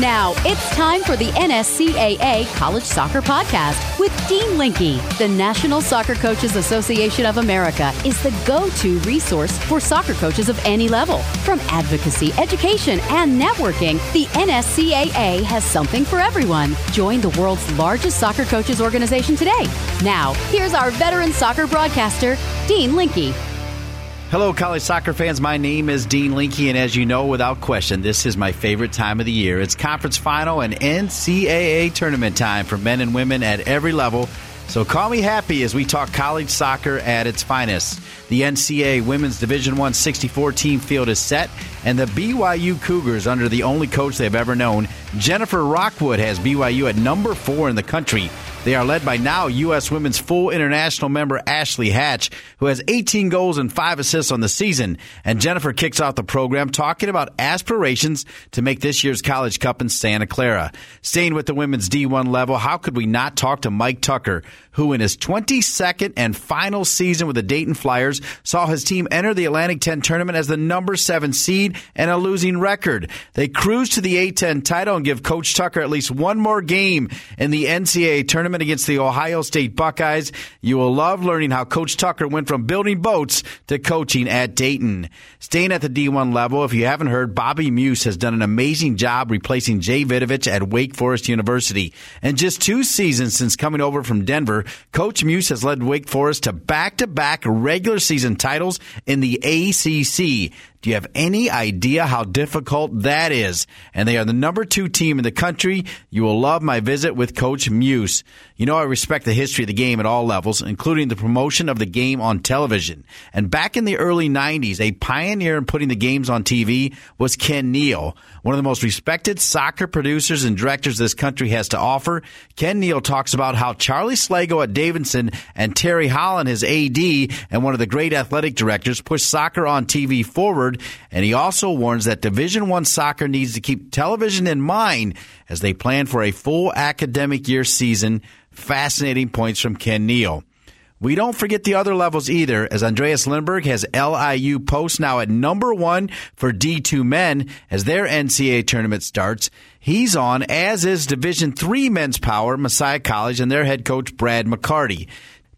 Now it's time for the NSCAA College Soccer Podcast with Dean Linke. The National Soccer Coaches Association of America is the go-to resource for soccer coaches of any level. From advocacy, education, and networking, the NSCAA has something for everyone. Join the world's largest soccer coaches organization today. Now, here's our veteran soccer broadcaster, Dean Linke. Hello, college soccer fans. My name is Dean Linke, and as you know, without question, this is my favorite time of the year. It's conference final and NCAA tournament time for men and women at every level. So call me happy as we talk college soccer at its finest. The NCAA Women's Division One 64 team field is set, and the BYU Cougars, under the only coach they've ever known, Jennifer Rockwood, has BYU at number four in the country. They are led by now U.S. women's full international member Ashley Hatch, who has 18 goals and five assists on the season. And Jennifer kicks off the program talking about aspirations to make this year's College Cup in Santa Clara. Staying with the women's D1 level, how could we not talk to Mike Tucker, who in his 22nd and final season with the Dayton Flyers saw his team enter the Atlantic 10 tournament as the number seven seed and a losing record. They cruise to the A10 title and give Coach Tucker at least one more game in the NCAA tournament against the Ohio State Buckeyes. You will love learning how Coach Tucker went from building boats to coaching at Dayton. Staying at the D1 level, if you haven't heard, Bobby Muzzio has done an amazing job replacing Jay Vidovich at Wake Forest University. In just two seasons since coming over from Denver, Coach Muzzio has led Wake Forest to back-to-back regular season titles in the ACC. Do you have any idea how difficult that is? And they are the number two team in the country. You will love my visit with Coach Muzzio. You know, I respect the history of the game at all levels, including the promotion of the game on television. And back in the early 90s, a pioneer in putting the games on TV was Ken Neal, one of the most respected soccer producers and directors this country has to offer. Ken Neal talks about how Charlie Slagle at Davidson and Terry Holland, his AD, and one of the great athletic directors, pushed soccer on TV forward And he also warns that Division One soccer needs to keep television in mind as they plan for a full academic year season. Fascinating points from Ken Neal. We don't forget the other levels either, as Andreas Lindberg has LIU Post now at number one for D2 men as their NCAA tournament starts. He's on, as is Division Three men's power, Messiah College, and their head coach, Brad McCarty.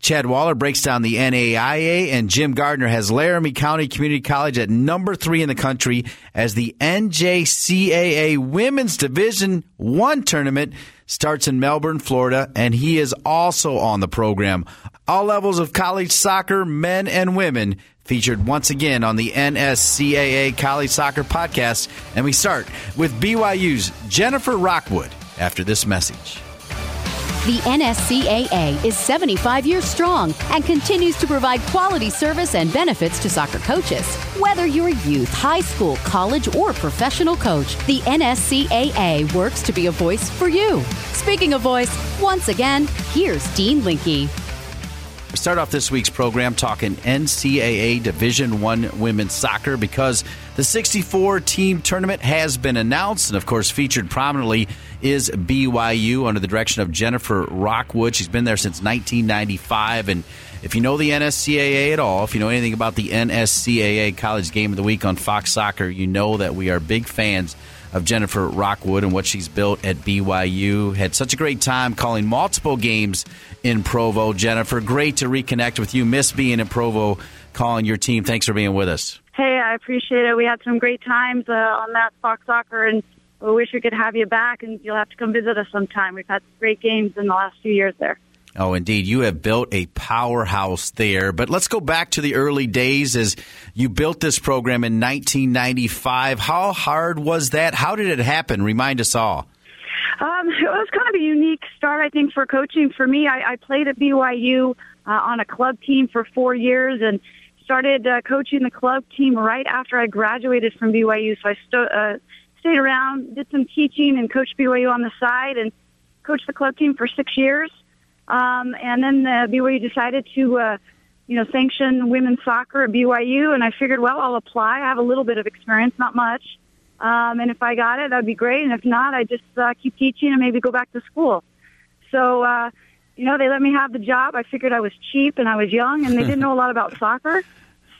Chad Waller breaks down the NAIA, and Jim Gardner has Laramie County Community College at number three in the country as the NJCAA Women's Division One tournament starts in Melbourne, Florida, and he is also on the program. All levels of college soccer, men and women, featured once again on the NSCAA College Soccer Podcast. And we start with BYU's Jennifer Rockwood after this message. The NSCAA is 75 years strong and continues to provide quality service and benefits to soccer coaches. Whether you're a youth, high school, college, or professional coach, the NSCAA works to be a voice for you. Speaking of voice, once again, here's Dean Linke. We start off this week's program talking NCAA Division One women's soccer because the 64 team tournament has been announced and, of course, featured prominently is BYU under the direction of Jennifer Rockwood. She's been there since 1995 and if you know the NSCAA at all, if you know anything about the NSCAA College Game of the Week on Fox Soccer, you know that we are big fans of Jennifer Rockwood and what she's built at BYU. Had such a great time calling multiple games in Provo. Jennifer, great to reconnect with you. Miss being in Provo, calling your team. Thanks for being with us. Hey, I appreciate it. We had some great times uh, on that Fox Soccer, and we wish we could have you back, and you'll have to come visit us sometime. We've had great games in the last few years there. Oh, indeed. You have built a powerhouse there. But let's go back to the early days as you built this program in 1995. How hard was that? How did it happen? Remind us all. Um, it was kind of a unique start, I think, for coaching. For me, I, I played at BYU uh, on a club team for four years and started uh, coaching the club team right after I graduated from BYU. So I sto- uh, stayed around, did some teaching, and coached BYU on the side, and coached the club team for six years. Um, and then uh, BYU decided to, uh, you know, sanction women's soccer at BYU, and I figured, well, I'll apply. I have a little bit of experience, not much. Um, and if I got it, that'd be great. And if not, I just uh, keep teaching and maybe go back to school. So, uh, you know, they let me have the job. I figured I was cheap and I was young, and they didn't know a lot about soccer.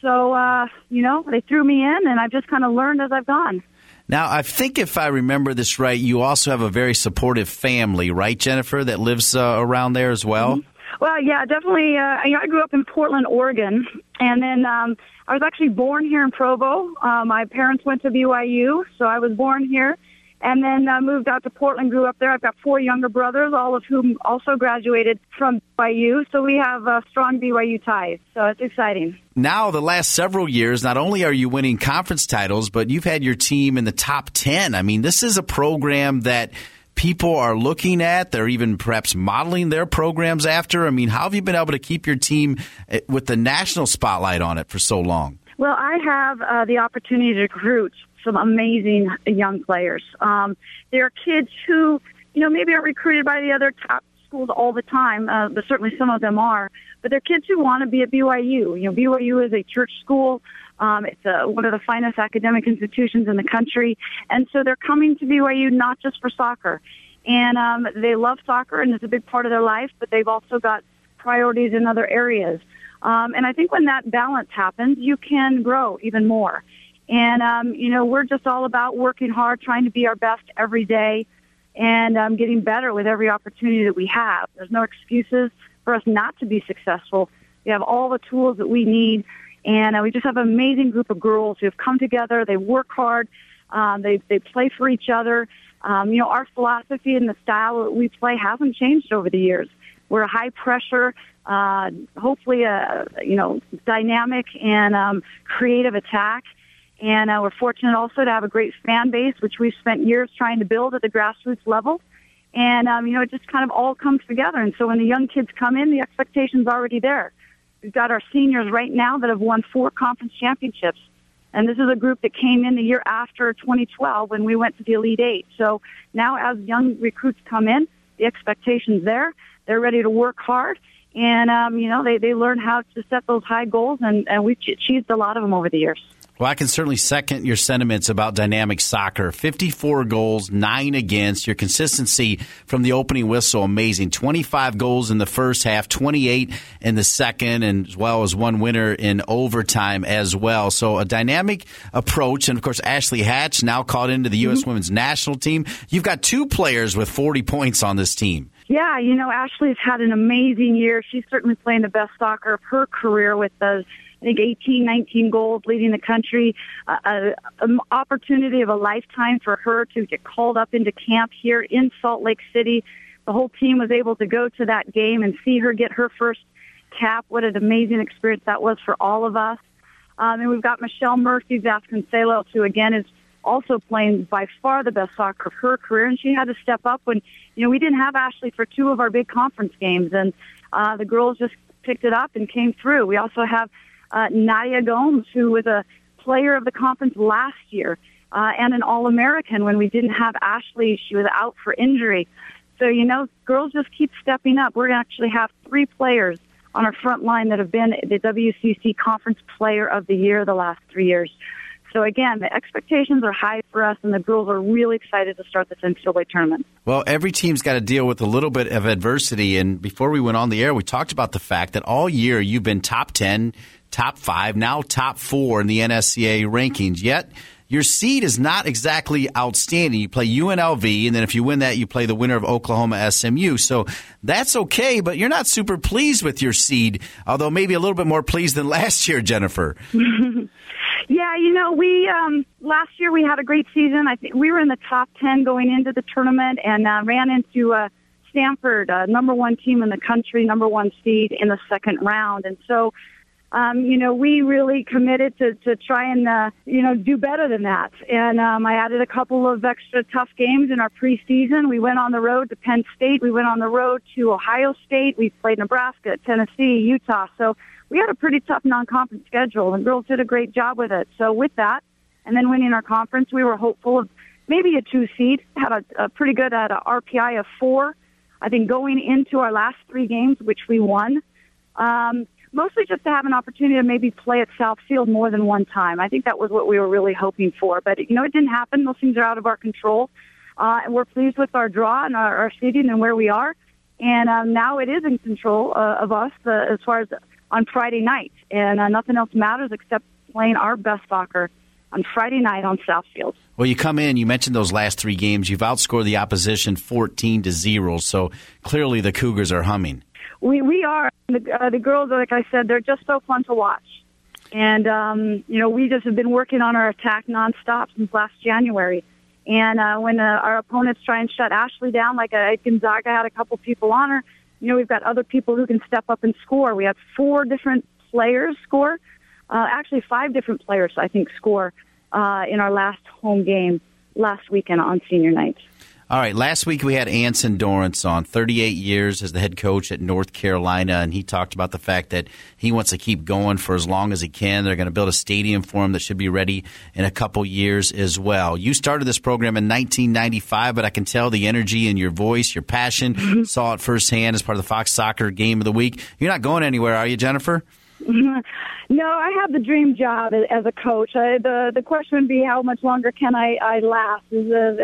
So, uh, you know, they threw me in, and I've just kind of learned as I've gone. Now, I think if I remember this right, you also have a very supportive family, right, Jennifer, that lives uh, around there as well? Mm-hmm. Well, yeah, definitely. Uh, I grew up in Portland, Oregon, and then um, I was actually born here in Provo. Uh, my parents went to BYU, so I was born here and then uh, moved out to Portland, grew up there. I've got four younger brothers, all of whom also graduated from BYU. So we have uh, strong BYU ties. So it's exciting. Now, the last several years, not only are you winning conference titles, but you've had your team in the top 10. I mean, this is a program that people are looking at. They're even perhaps modeling their programs after. I mean, how have you been able to keep your team eh, with the national spotlight on it for so long? Well, I have uh, the opportunity to recruit some amazing young players. Um, there are kids who, you know, maybe aren't recruited by the other top schools all the time, uh, but certainly some of them are. But they're kids who want to be at BYU. You know, BYU is a church school. Um, it's a, one of the finest academic institutions in the country, and so they're coming to BYU not just for soccer. And um, they love soccer, and it's a big part of their life. But they've also got priorities in other areas. Um, and I think when that balance happens, you can grow even more. And, um, you know, we're just all about working hard, trying to be our best every day and um, getting better with every opportunity that we have. There's no excuses for us not to be successful. We have all the tools that we need. And uh, we just have an amazing group of girls who have come together. They work hard. Um, they, they play for each other. Um, you know, our philosophy and the style we play hasn't changed over the years. We're a high pressure, uh, hopefully a, you know, dynamic and um, creative attack. And uh, we're fortunate also to have a great fan base, which we've spent years trying to build at the grassroots level. And, um, you know, it just kind of all comes together. And so when the young kids come in, the expectation's already there. We've got our seniors right now that have won four conference championships. And this is a group that came in the year after 2012 when we went to the Elite Eight. So now as young recruits come in, the expectation's there. They're ready to work hard. And, um, you know, they, they learn how to set those high goals, and, and we've achieved a lot of them over the years. Well, I can certainly second your sentiments about dynamic soccer. 54 goals, nine against. Your consistency from the opening whistle, amazing. 25 goals in the first half, 28 in the second, and as well as one winner in overtime as well. So a dynamic approach. And of course, Ashley Hatch now called into the U.S. Mm-hmm. women's national team. You've got two players with 40 points on this team. Yeah, you know, Ashley's had an amazing year. She's certainly playing the best soccer of her career with the I think 18, 19 goals leading the country, uh, an opportunity of a lifetime for her to get called up into camp here in Salt Lake City. The whole team was able to go to that game and see her get her first cap. What an amazing experience that was for all of us. Um, and we've got Michelle Murphy Vasconcelos, who again is also playing by far the best soccer of her career, and she had to step up when you know we didn't have Ashley for two of our big conference games, and uh, the girls just picked it up and came through. We also have uh, Nadia Gomes, who was a player of the conference last year uh, and an All American when we didn't have Ashley. She was out for injury. So, you know, girls just keep stepping up. We're actually have three players on our front line that have been the WCC Conference Player of the Year the last three years. So again, the expectations are high for us, and the girls are really excited to start this NCAA tournament. Well, every team's got to deal with a little bit of adversity, and before we went on the air, we talked about the fact that all year you've been top ten, top five, now top four in the NSCAA rankings. Yet your seed is not exactly outstanding. You play UNLV, and then if you win that, you play the winner of Oklahoma SMU. So that's okay, but you're not super pleased with your seed, although maybe a little bit more pleased than last year, Jennifer. yeah, you know, we um, last year we had a great season. I think we were in the top ten going into the tournament, and uh, ran into uh, Stanford, uh, number one team in the country, number one seed in the second round, and so um, you know, we really committed to, to try and, uh, you know, do better than that. And um, I added a couple of extra tough games in our preseason. We went on the road to Penn State. We went on the road to Ohio State. We played Nebraska, Tennessee, Utah. So we had a pretty tough non-conference schedule, and girls did a great job with it. So with that, and then winning our conference, we were hopeful of maybe a two seed. Had a, a pretty good at a RPI of four. I think going into our last three games, which we won. Um, mostly just to have an opportunity to maybe play at Southfield more than one time. I think that was what we were really hoping for. But, you know, it didn't happen. Those things are out of our control. Uh, and we're pleased with our draw and our, our seeding and where we are. And um, now it is in control uh, of us uh, as far as on Friday night. And uh, nothing else matters except playing our best soccer on Friday night on Southfield. Well, you come in. You mentioned those last three games. You've outscored the opposition fourteen to zero. So clearly, the Cougars are humming. We we are the, uh, the girls. Like I said, they're just so fun to watch. And um, you know, we just have been working on our attack nonstop since last January. And uh, when uh, our opponents try and shut Ashley down, like uh, Gonzaga had a couple people on her, you know, we've got other people who can step up and score. We have four different players score, uh, actually five different players, I think, score uh, in our last home game last weekend on senior night. All right. Last week we had Anson Dorrance on, 38 years as the head coach at North Carolina, and he talked about the fact that he wants to keep going for as long as he can. They're going to build a stadium for him that should be ready in a couple years as well. You started this program in 1995, but I can tell the energy in your voice, your passion, mm-hmm. saw it firsthand as part of the Fox Soccer Game of the Week. You're not going anywhere, are you, Jennifer? No, I have the dream job as a coach. I, the the question would be how much longer can I I last? Is uh,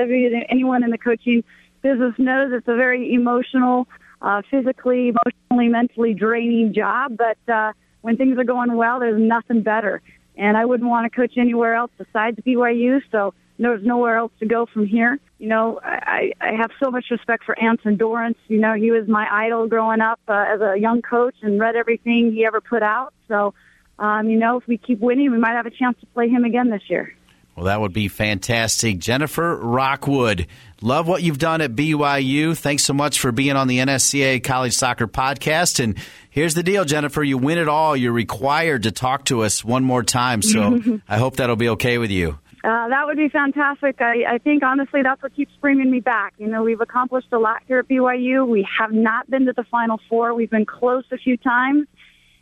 anyone in the coaching business knows it's a very emotional, uh, physically, emotionally, mentally draining job. But uh, when things are going well, there's nothing better. And I wouldn't want to coach anywhere else besides BYU. So there's nowhere else to go from here. You know, I, I have so much respect for Anson Dorrance. You know, he was my idol growing up uh, as a young coach and read everything he ever put out. So um, you know, if we keep winning, we might have a chance to play him again this year. Well, that would be fantastic. Jennifer Rockwood, love what you've done at BYU. Thanks so much for being on the NSCAA College Soccer Podcast. And here's the deal, Jennifer. You win it all. You're required to talk to us one more time. So I hope that'll be okay with you. Uh, that would be fantastic. I, I think, honestly, that's what keeps bringing me back. You know, we've accomplished a lot here at BYU. We have not been to the Final Four. We've been close a few times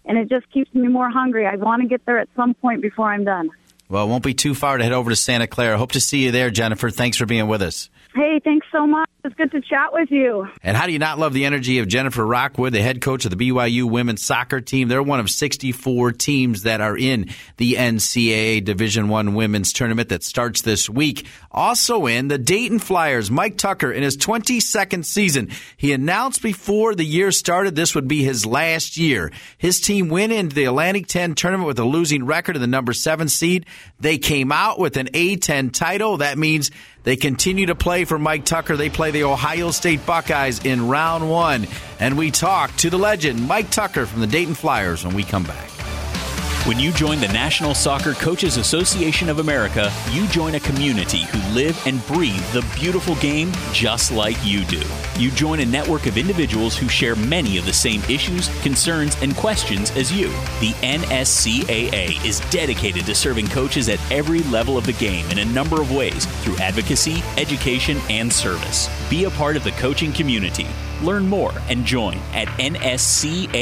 and it just keeps me more hungry. I want to get there at some point before I'm done. Well, it won't be too far to head over to Santa Clara. Hope to see you there, Jennifer. Thanks for being with us. Hey, thanks so much. It's good to chat with you. And how do you not love the energy of Jennifer Rockwood, the head coach of the BYU women's soccer team? They're one of 64 teams that are in the NCAA Division One women's tournament that starts this week. Also in the Dayton Flyers, Mike Tucker in his 22nd season. He announced before the year started this would be his last year. His team went into the Atlantic 10 tournament with a losing record of the number seven seed. They came out with an A10 title. That means they continue to play for Mike Tucker. They play the Ohio State Buckeyes in round one. And we talk to the legend, Mike Tucker from the Dayton Flyers, when we come back. When you join the National Soccer Coaches Association of America, you join a community who live and breathe the beautiful game just like you do. You join a network of individuals who share many of the same issues, concerns, and questions as you. The NSCAA is dedicated to serving coaches at every level of the game in a number of ways through advocacy, education, and service. Be a part of the coaching community. Learn more and join at nscaa.com.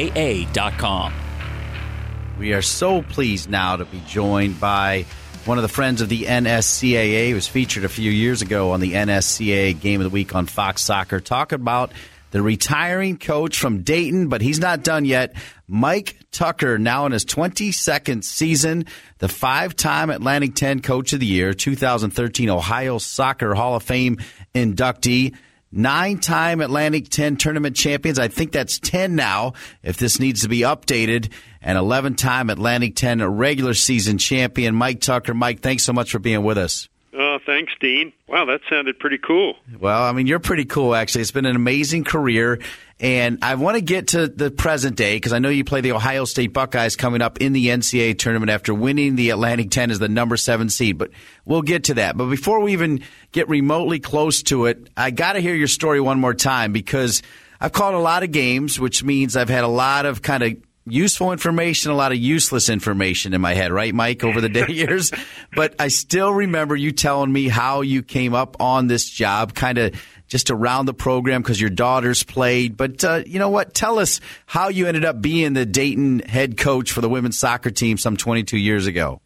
We are so pleased now to be joined by one of the friends of the NSCAA. He was featured a few years ago on the NSCAA Game of the Week on Fox Soccer, talking about the retiring coach from Dayton, but he's not done yet. Mike Tucker, now in his 22nd season, the five time Atlantic 10 Coach of the Year, 2013 Ohio Soccer Hall of Fame inductee nine time Atlantic 10 tournament champions. I think that's 10 now if this needs to be updated. And 11 time Atlantic 10 regular season champion, Mike Tucker. Mike, thanks so much for being with us. Oh, thanks, Dean. Wow, that sounded pretty cool. Well, I mean, you're pretty cool, actually. It's been an amazing career. And I want to get to the present day because I know you play the Ohio State Buckeyes coming up in the NCAA tournament after winning the Atlantic 10 as the number seven seed. But we'll get to that. But before we even get remotely close to it, I got to hear your story one more time because I've called a lot of games, which means I've had a lot of kind of useful information, a lot of useless information in my head, right, Mike, over the years. But I still remember you telling me how you came up on this job, kind of just around the program because your daughters played. But uh, you know what? Tell us how you ended up being the Dayton head coach for the women's soccer team some 22 years ago.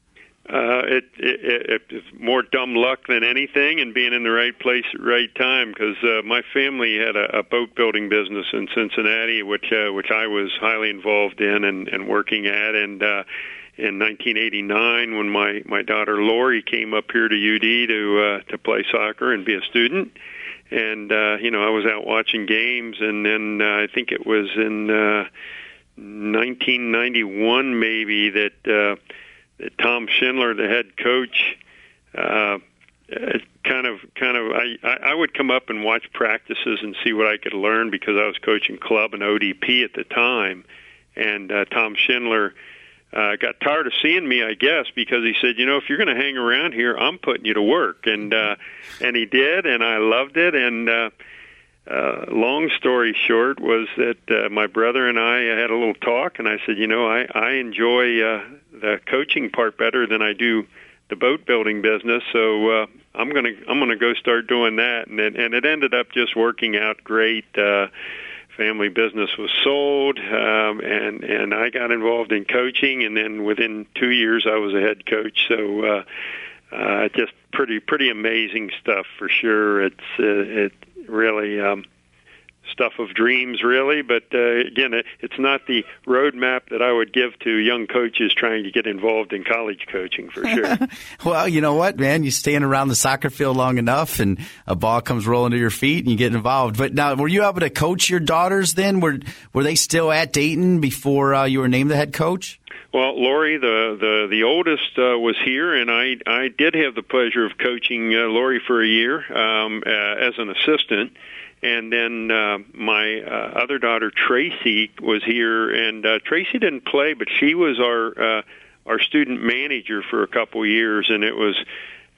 Uh, it, it, it, more dumb luck than anything, and being in the right place at the right time. Because uh, my family had a, a boat building business in Cincinnati, which uh, which I was highly involved in and, and working at, and uh, in 1989 when my my daughter Lori came up here to UD to uh, to play soccer and be a student and uh, you know I was out watching games, and then uh, I think it was in uh, 1991 maybe that uh, Tom Schindler, the head coach, uh, kind of kind of I I would come up and watch practices and see what I could learn because I was coaching club and ODP at the time, and uh, Tom Schindler uh, got tired of seeing me, I guess, because he said, you know, if you're going to hang around here, I'm putting you to work, and uh, and he did, and I loved it, and. uh uh, long story short was that uh, my brother and I had a little talk, and I said, you know, I I enjoy uh, the coaching part better than I do the boat building business. So uh, I'm gonna I'm gonna go start doing that, and it, and it ended up just working out great. Uh, family business was sold, um, and and I got involved in coaching, and then within two years I was a head coach. So. Uh, uh, just pretty pretty amazing stuff for sure. It's uh, it really um, stuff of dreams, really. But uh, again, it, it's not the roadmap that I would give to young coaches trying to get involved in college coaching, for sure. well, you know what, man? You stand around the soccer field long enough, and a ball comes rolling to your feet, and you get involved. But now, were you able to coach your daughters then? Were Were they still at Dayton before uh, you were named the head coach? Well, Lori, the the the oldest uh, was here, and I I did have the pleasure of coaching uh, Lori for a year um, uh, as an assistant and then uh, my uh, other daughter Tracy was here, and uh, Tracy didn't play, but she was our uh, our student manager for a couple years, and it was.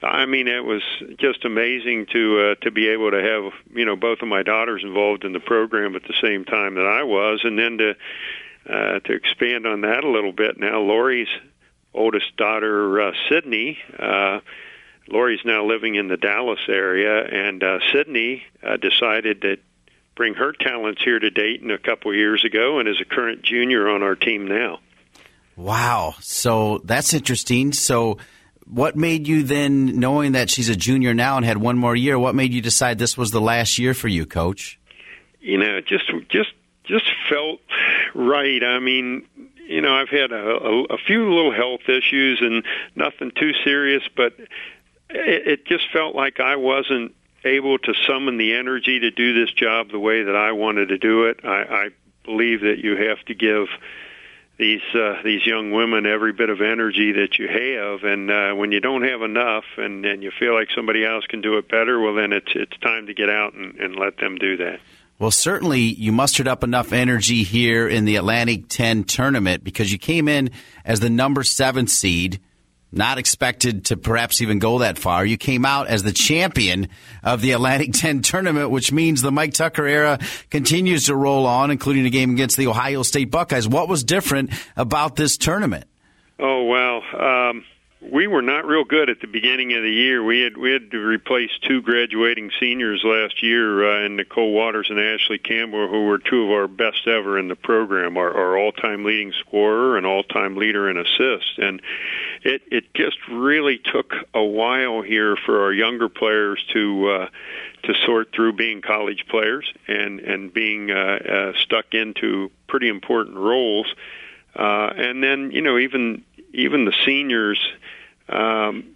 I mean, it was just amazing to uh, to be able to have you know both of my daughters involved in the program at the same time that I was, and then to uh, to expand on that a little bit. Now, Lori's oldest daughter, uh, Sydney, uh, Lori's now living in the Dallas area, and uh, Sydney uh, decided to bring her talents here to Dayton a couple years ago, and is a current junior on our team now. Wow, so that's interesting. So, what made you then, knowing that she's a junior now and had one more year, what made you decide this was the last year for you, Coach? You know, it just just just felt right. I mean, you know, I've had a, a, a few little health issues and nothing too serious, but it, it just felt like I wasn't able to summon the energy to do this job the way that I wanted to do it. I, I believe that you have to give these uh, these young women every bit of energy that you have, and uh, when you don't have enough, and, and you feel like somebody else can do it better, well, then it's it's time to get out and, and let them do that. Well, certainly you mustered up enough energy here in the Atlantic 10 tournament because you came in as the number seven seed not expected to perhaps even go that far. You came out as the champion of the Atlantic 10 tournament, which means the Mike Tucker era continues to roll on, including a game against the Ohio State Buckeyes. What was different about this tournament? Oh, well, um, we were not real good at the beginning of the year. We had we had to replace two graduating seniors last year uh, in Nicole Waters and Ashley Campbell, who were two of our best ever in the program, our, our all-time leading scorer and all-time leader in assists. And it it just really took a while here for our younger players to uh, to sort through being college players and and being uh, uh, stuck into pretty important roles. Uh, and then you know even even the seniors um,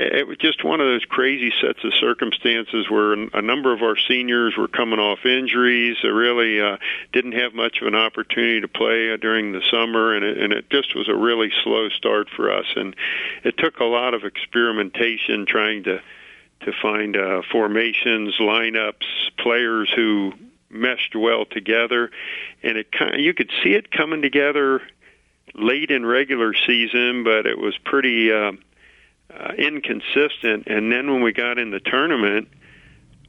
it was just one of those crazy sets of circumstances where a number of our seniors were coming off injuries. They really uh, didn't have much of an opportunity to play uh, during the summer, and it, and it just was a really slow start for us. And it took a lot of experimentation trying to to find uh, formations, lineups, players who meshed well together, and it kind of, you could see it coming together late in regular season, but it was pretty. Uh, uh, inconsistent. And then when we got in the tournament,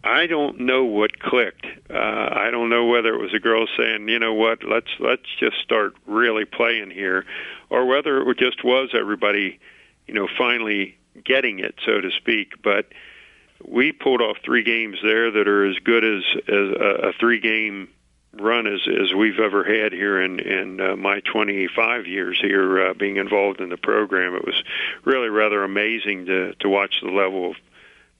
I don't know what clicked. Uh, I don't know whether it was a girl saying, "You know what? Let's let's just start really playing here," or whether it just was everybody, you know, finally getting it, so to speak. But we pulled off three games there that are as good as, as a, a three-game run as as we've ever had here in in uh, my 25 years here uh, being involved in the program. It was really rather amazing to to watch the level of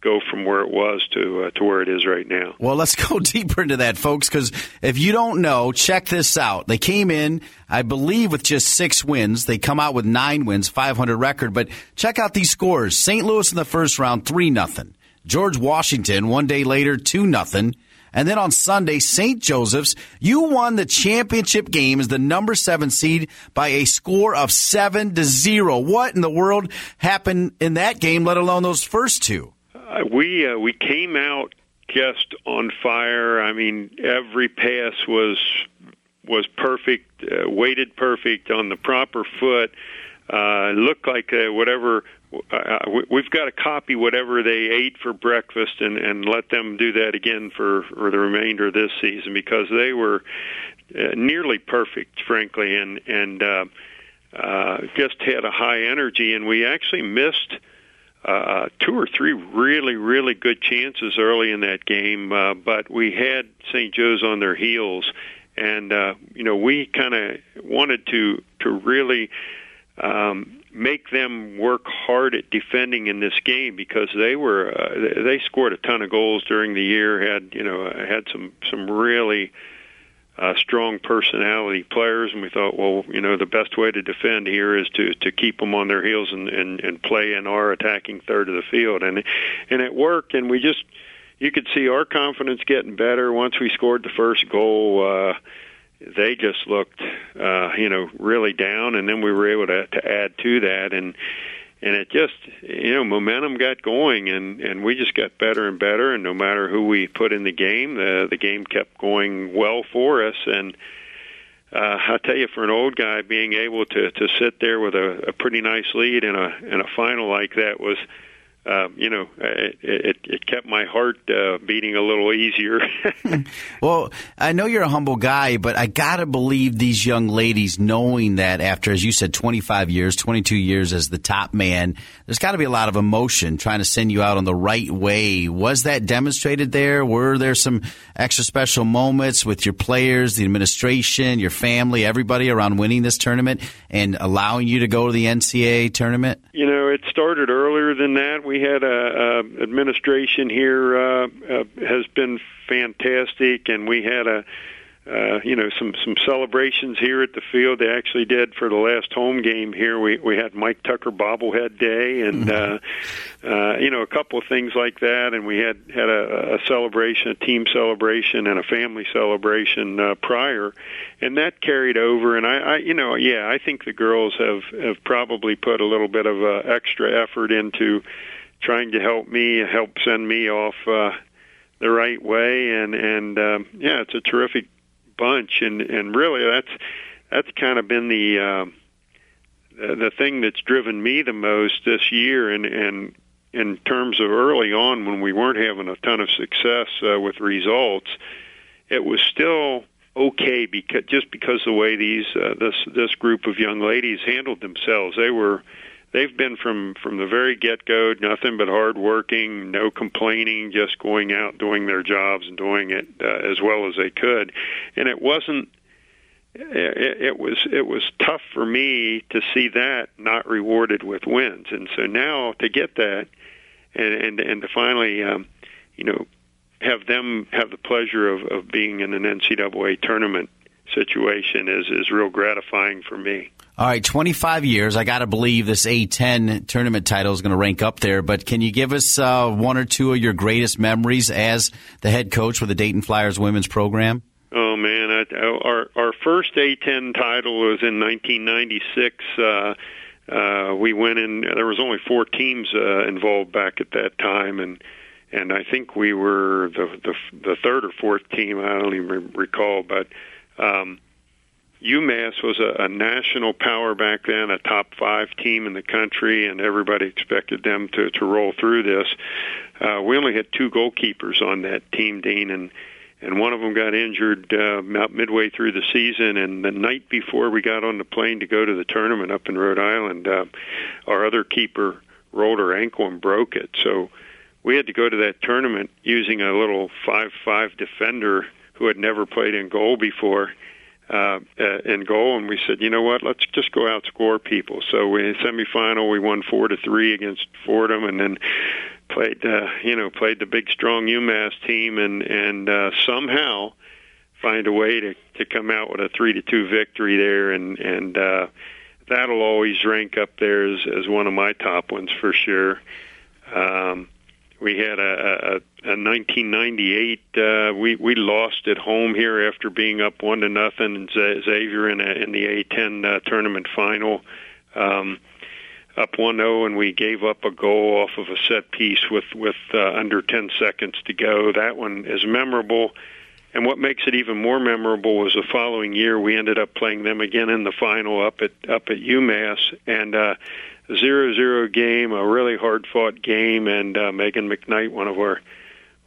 go from where it was to uh, to where it is right now. Well, let's go deeper into that, folks, because if you don't know, check this out. They came in, I believe, with just six wins. They come out with nine wins, 500 record. But check out these scores: St. Louis in the first round, three nothing. George Washington one day later, two nothing. And then on Sunday, St. Joseph's, you won the championship game as the number seven seed by a score of seven to zero. What in the world happened in that game, let alone those first two? Uh, we uh, we came out just on fire. I mean, every pass was was perfect, uh, weighted perfect on the proper foot. Uh, looked like uh, whatever uh, we've got to copy whatever they ate for breakfast and and let them do that again for for the remainder of this season because they were uh, nearly perfect, frankly, and and uh, uh, just had a high energy, and we actually missed. Uh, two or three really, really good chances early in that game, uh, but we had St. Joe's on their heels, and uh, you know we kind of wanted to to really um, make them work hard at defending in this game because they were uh, they scored a ton of goals during the year. Had you know had some some really uh, strong personality players, and we thought, well, you know, the best way to defend here is to to keep them on their heels and and, and play in our attacking third of the field, and and it worked, and we just you could see our confidence getting better once we scored the first goal. Uh, they just looked, uh, you know, really down, and then we were able to, to add to that, and and it just, you know, momentum got going, and and we just got better and better, and no matter who we put in the game, the the game kept going well for us, and. Uh, I tell you, for an old guy, being able to to sit there with a, a pretty nice lead in a in a final like that was uh, you know, it, it, it, kept my heart uh, beating a little easier. well, I know you're a humble guy, but I gotta believe these young ladies, knowing that after, as you said, 25 years, 22 years as the top man, there's got to be a lot of emotion trying to send you out on the right way. Was that demonstrated there? Were there some extra special moments with your players, the administration, your family, everybody around winning this tournament and allowing you to go to the NCAA tournament? You know, it started earlier than that we had a, a administration here uh, uh, has been fantastic, and we had a uh, you know some some celebrations here at the field. They actually did for the last home game here. We we had Mike Tucker bobblehead day, and mm-hmm. uh, uh, you know a couple of things like that. And we had had a, a celebration, a team celebration, and a family celebration uh, prior, and that carried over. And I, I you know yeah, I think the girls have have probably put a little bit of uh, extra effort into trying to help me help send me off uh, the right way. And and um, yeah it's a terrific bunch. And and really that's that's kind of been the uh, the thing that's driven me the most this year and and in terms of early on when we weren't having a ton of success uh, with results it was still okay because just because the way these uh, this this group of young ladies handled themselves. They were they've been from from the very get go nothing but hard working no complaining just going out doing their jobs and doing it uh, as well as they could. And it wasn't it, it was it was tough for me to see that not rewarded with wins. And so now to get that and and and to finally um you know have them have the pleasure of of being in an NCAA tournament situation is is real gratifying for me. All right, 25 years. I got to believe this A10 tournament title is going to rank up there. But can you give us uh, one or two of your greatest memories as the head coach for the Dayton Flyers women's program? Oh man, I, our our first A10 title was in 1996. Uh, uh, we went in. There was only four teams uh, involved back at that time, and and I think we were the the, the third or fourth team. I don't even recall, but. Um, UMass was a, a national power back then, a top five team in the country, and everybody expected them to, to roll through this. Uh, we only had two goalkeepers on that team, Dean, and and one of them got injured uh, midway through the season. And the night before we got on the plane to go to the tournament up in Rhode Island, uh, our other keeper rolled her ankle and broke it. So we had to go to that tournament using a little five-five defender who had never played in goal before uh, in goal, and we said, you know what, let's just go outscore people. So we in semifinal we won four to three against Fordham, and then played uh, you know played the big strong UMass team, and and uh, somehow find a way to to come out with a three to two victory there, and and uh, that'll always rank up there as as one of my top ones for sure. Um, we had a, a, a 1998. Uh, we we lost at home here after being up one to nothing. Xavier in a, in the A10 uh, tournament final. Um, up 1-0 and we gave up a goal off of a set piece with with uh, under 10 seconds to go. That one is memorable. And what makes it even more memorable was the following year we ended up playing them again in the final up at up at UMass and uh zero zero game, a really hard fought game and uh Megan McKnight, one of our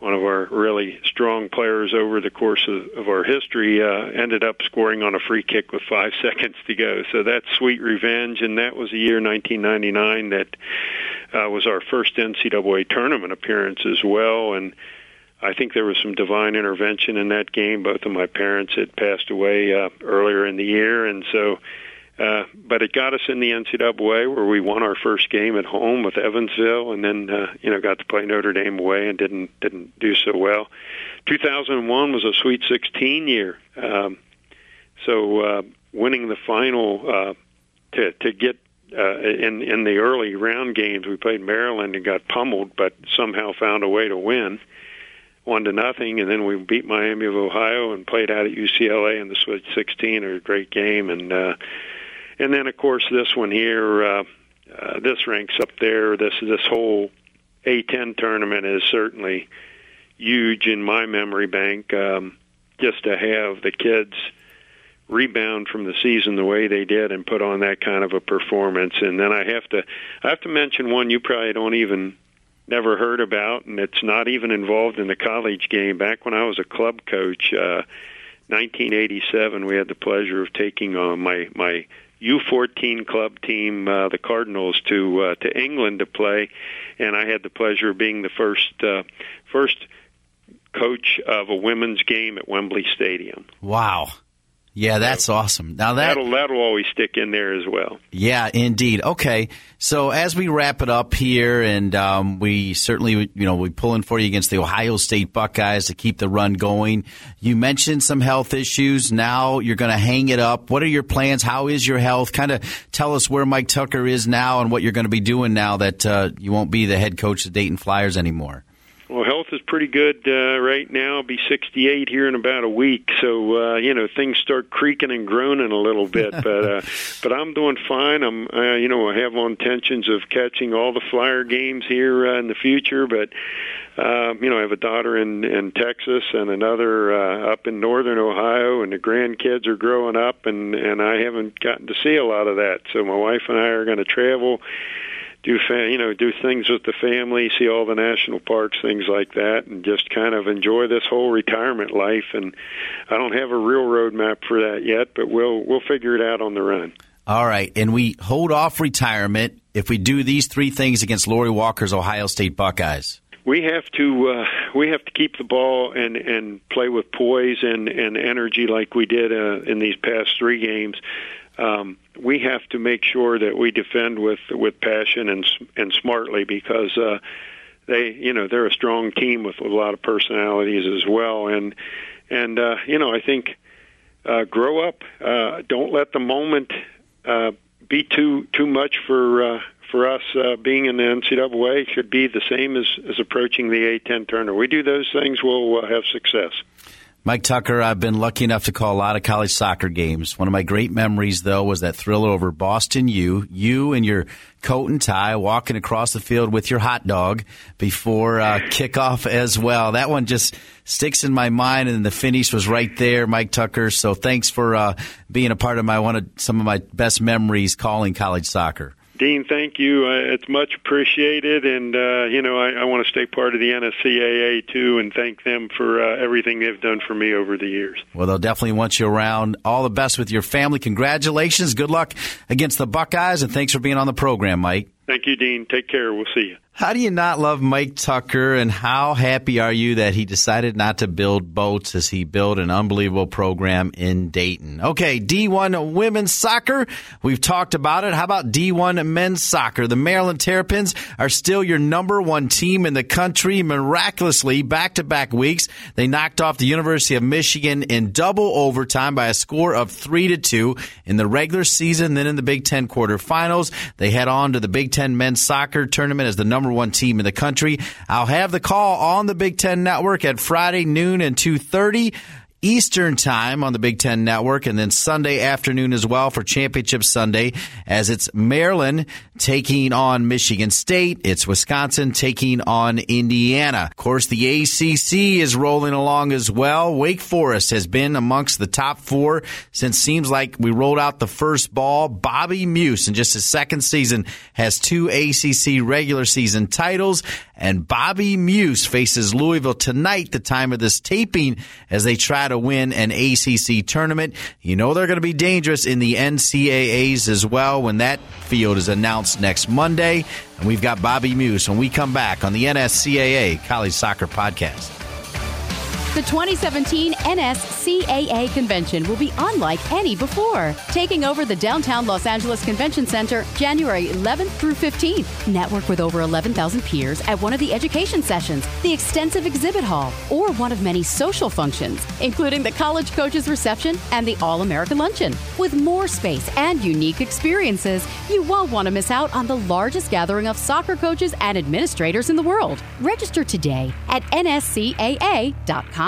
one of our really strong players over the course of, of our history, uh, ended up scoring on a free kick with five seconds to go. So that's sweet revenge, and that was the year 1999 that uh, was our first NCAA tournament appearance as well. And I think there was some divine intervention in that game. Both of my parents had passed away uh, earlier in the year, and so uh, but it got us in the NCAA where we won our first game at home with Evansville, and then uh, you know got to play Notre Dame away and didn't didn't do so well. 2001 was a Sweet 16 year, um, so uh, winning the final uh, to to get uh, in in the early round games, we played Maryland and got pummeled, but somehow found a way to win one to nothing, and then we beat Miami of Ohio and played out at UCLA in the Sweet 16. A great game, and uh, and then of course this one here, uh, uh, this ranks up there. This this whole A10 tournament is certainly huge in my memory bank. Um, just to have the kids rebound from the season the way they did and put on that kind of a performance. And then I have to I have to mention one you probably don't even never heard about, and it's not even involved in the college game. Back when I was a club coach, uh, 1987, we had the pleasure of taking on my my U14 club team, uh, the Cardinals, to uh, to England to play, and I had the pleasure of being the first uh, first coach of a women's game at Wembley Stadium. Wow. Yeah, that's awesome. Now that that'll that'll always stick in there as well. Yeah, indeed. Okay, so as we wrap it up here, and um, we certainly you know we pull in for you against the Ohio State Buckeyes to keep the run going. You mentioned some health issues. Now you're going to hang it up. What are your plans? How is your health? Kind of tell us where Mike Tucker is now and what you're going to be doing now that uh, you won't be the head coach of Dayton Flyers anymore. Well, health is pretty good uh, right now. I'll be 68 here in about a week, so uh, you know things start creaking and groaning a little bit. but uh, but I'm doing fine. I'm uh, you know I have intentions of catching all the Flyer games here uh, in the future, but. Uh, you know, I have a daughter in in Texas and another uh, up in northern Ohio, and the grandkids are growing up, and and I haven't gotten to see a lot of that. So my wife and I are going to travel do fa- you know do things with the family, see all the national parks, things like that, and just kind of enjoy this whole retirement life. And I don't have a real roadmap for that yet, but we'll we'll figure it out on the run. All right, and we hold off retirement if we do these three things against Lori Walker's Ohio State Buckeyes. We have to uh, we have to keep the ball and and play with poise and and energy like we did uh, in these past three games um, we have to make sure that we defend with with passion and and smartly because uh, they you know they're a strong team with a lot of personalities as well and and uh, you know I think uh, grow up uh, don't let the moment uh, be too too much for uh, for us uh, being in the NCAA should be the same as, as approaching the A10 tournament. We do those things, we'll uh, have success. Mike Tucker, I've been lucky enough to call a lot of college soccer games. One of my great memories, though, was that thriller over Boston U. You and your coat and tie walking across the field with your hot dog before uh, kickoff as well. That one just sticks in my mind, and the finish was right there, Mike Tucker. So thanks for uh, being a part of my one of some of my best memories calling college soccer. Dean, thank you. Uh, it's much appreciated, and uh, you know I, I want to stay part of the NSCAA too, and thank them for uh, everything they've done for me over the years. Well, they'll definitely want you around. All the best with your family. Congratulations. Good luck against the Buckeyes, and thanks for being on the program, Mike. Thank you, Dean. Take care. We'll see you. How do you not love Mike Tucker, and how happy are you that he decided not to build boats as he built an unbelievable program in Dayton? Okay, D1 women's soccer. We've talked about it. How about D1 men's soccer? The Maryland Terrapins are still your number one team in the country. Miraculously, back to back weeks, they knocked off the University of Michigan in double overtime by a score of three to two in the regular season. Then in the Big Ten quarterfinals, they head on to the Big Ten men's soccer tournament as the number one team in the country. I'll have the call on the Big Ten Network at Friday noon and two thirty. Eastern Time on the Big Ten Network, and then Sunday afternoon as well for Championship Sunday, as it's Maryland taking on Michigan State. It's Wisconsin taking on Indiana. Of course, the ACC is rolling along as well. Wake Forest has been amongst the top four since seems like we rolled out the first ball. Bobby Muzzio, in just his second season, has two ACC regular season titles, and Bobby Muzzio faces Louisville tonight, the time of this taping, as they try to win an ACC tournament. You know they're going to be dangerous in the NCAAs as well when that field is announced next Monday. And we've got Bobby Muzzio when we come back on the NSCAA College Soccer Podcast. The 2017 NSCAA convention will be unlike any before, taking over the downtown Los Angeles Convention Center January 11th through 15th. Network with over 11,000 peers at one of the education sessions, the extensive exhibit hall, or one of many social functions, including the college coaches reception and the All American Luncheon. With more space and unique experiences, you won't want to miss out on the largest gathering of soccer coaches and administrators in the world. Register today at nscaa.com.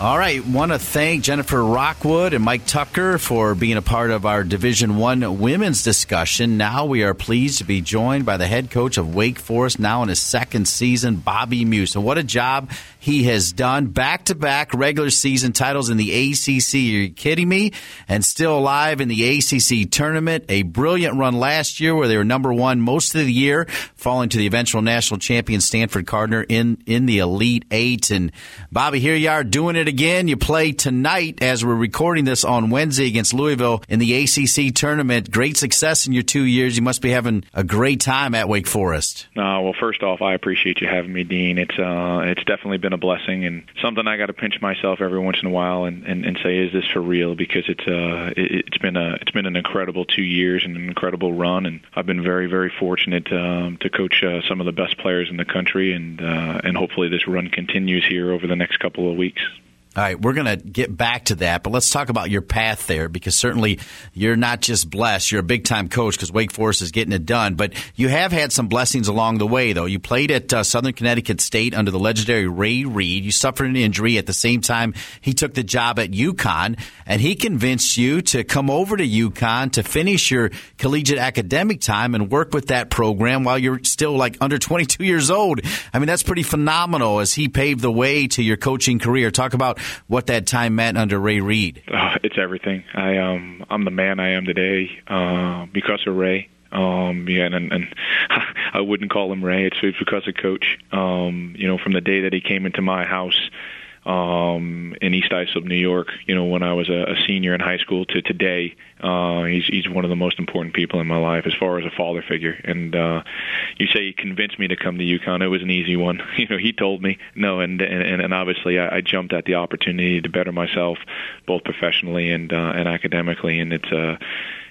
All right, want to thank Jennifer Rockwood and Mike Tucker for being a part of our Division One women's discussion. Now we are pleased to be joined by the head coach of Wake Forest, now in his second season, Bobby Muzzio. And what a job he has done! Back to back regular season titles in the ACC. Are you kidding me? And still alive in the ACC tournament. A brilliant run last year where they were number one most of the year, falling to the eventual national champion Stanford Cardinal in in the Elite Eight. And Bobby, here you are doing it again. You play tonight as we're recording this on Wednesday against Louisville in the ACC tournament. Great success in your two years. You must be having a great time at Wake Forest. Uh, well, first off, I appreciate you having me, Dean. It's uh, it's definitely been a blessing and something I got to pinch myself every once in a while and, and, and say, is this for real? Because it's uh, it, it's been a it's been an incredible two years and an incredible run, and I've been very very fortunate um, to coach uh, some of the best players in the country, and uh, and hopefully this run continues here over the next couple of weeks. All right, we're going to get back to that, but let's talk about your path there because certainly you're not just blessed. You're a big time coach because Wake Forest is getting it done, but you have had some blessings along the way, though. You played at uh, Southern Connecticut State under the legendary Ray Reid. You suffered an injury at the same time he took the job at UConn, and he convinced you to come over to UConn to finish your collegiate academic time and work with that program while you're still like under 22 years old. I mean, that's pretty phenomenal as he paved the way to your coaching career. Talk about what that time meant under Ray Reid. Uh, it's everything. I um I'm the man I am today uh, because of Ray. Um, yeah, and, and I wouldn't call him Ray. It's, it's because of Coach. Um, you know, from the day that he came into my house um, in East Islip, New York, you know, when I was a, a senior in high school to today, uh, he's he's one of the most important people in my life as far as a father figure. And uh, you say he convinced me to come to UConn. It was an easy one. You know, he told me no, and and, and obviously I, I jumped at the opportunity to better myself, both professionally and uh, and academically. And it's uh,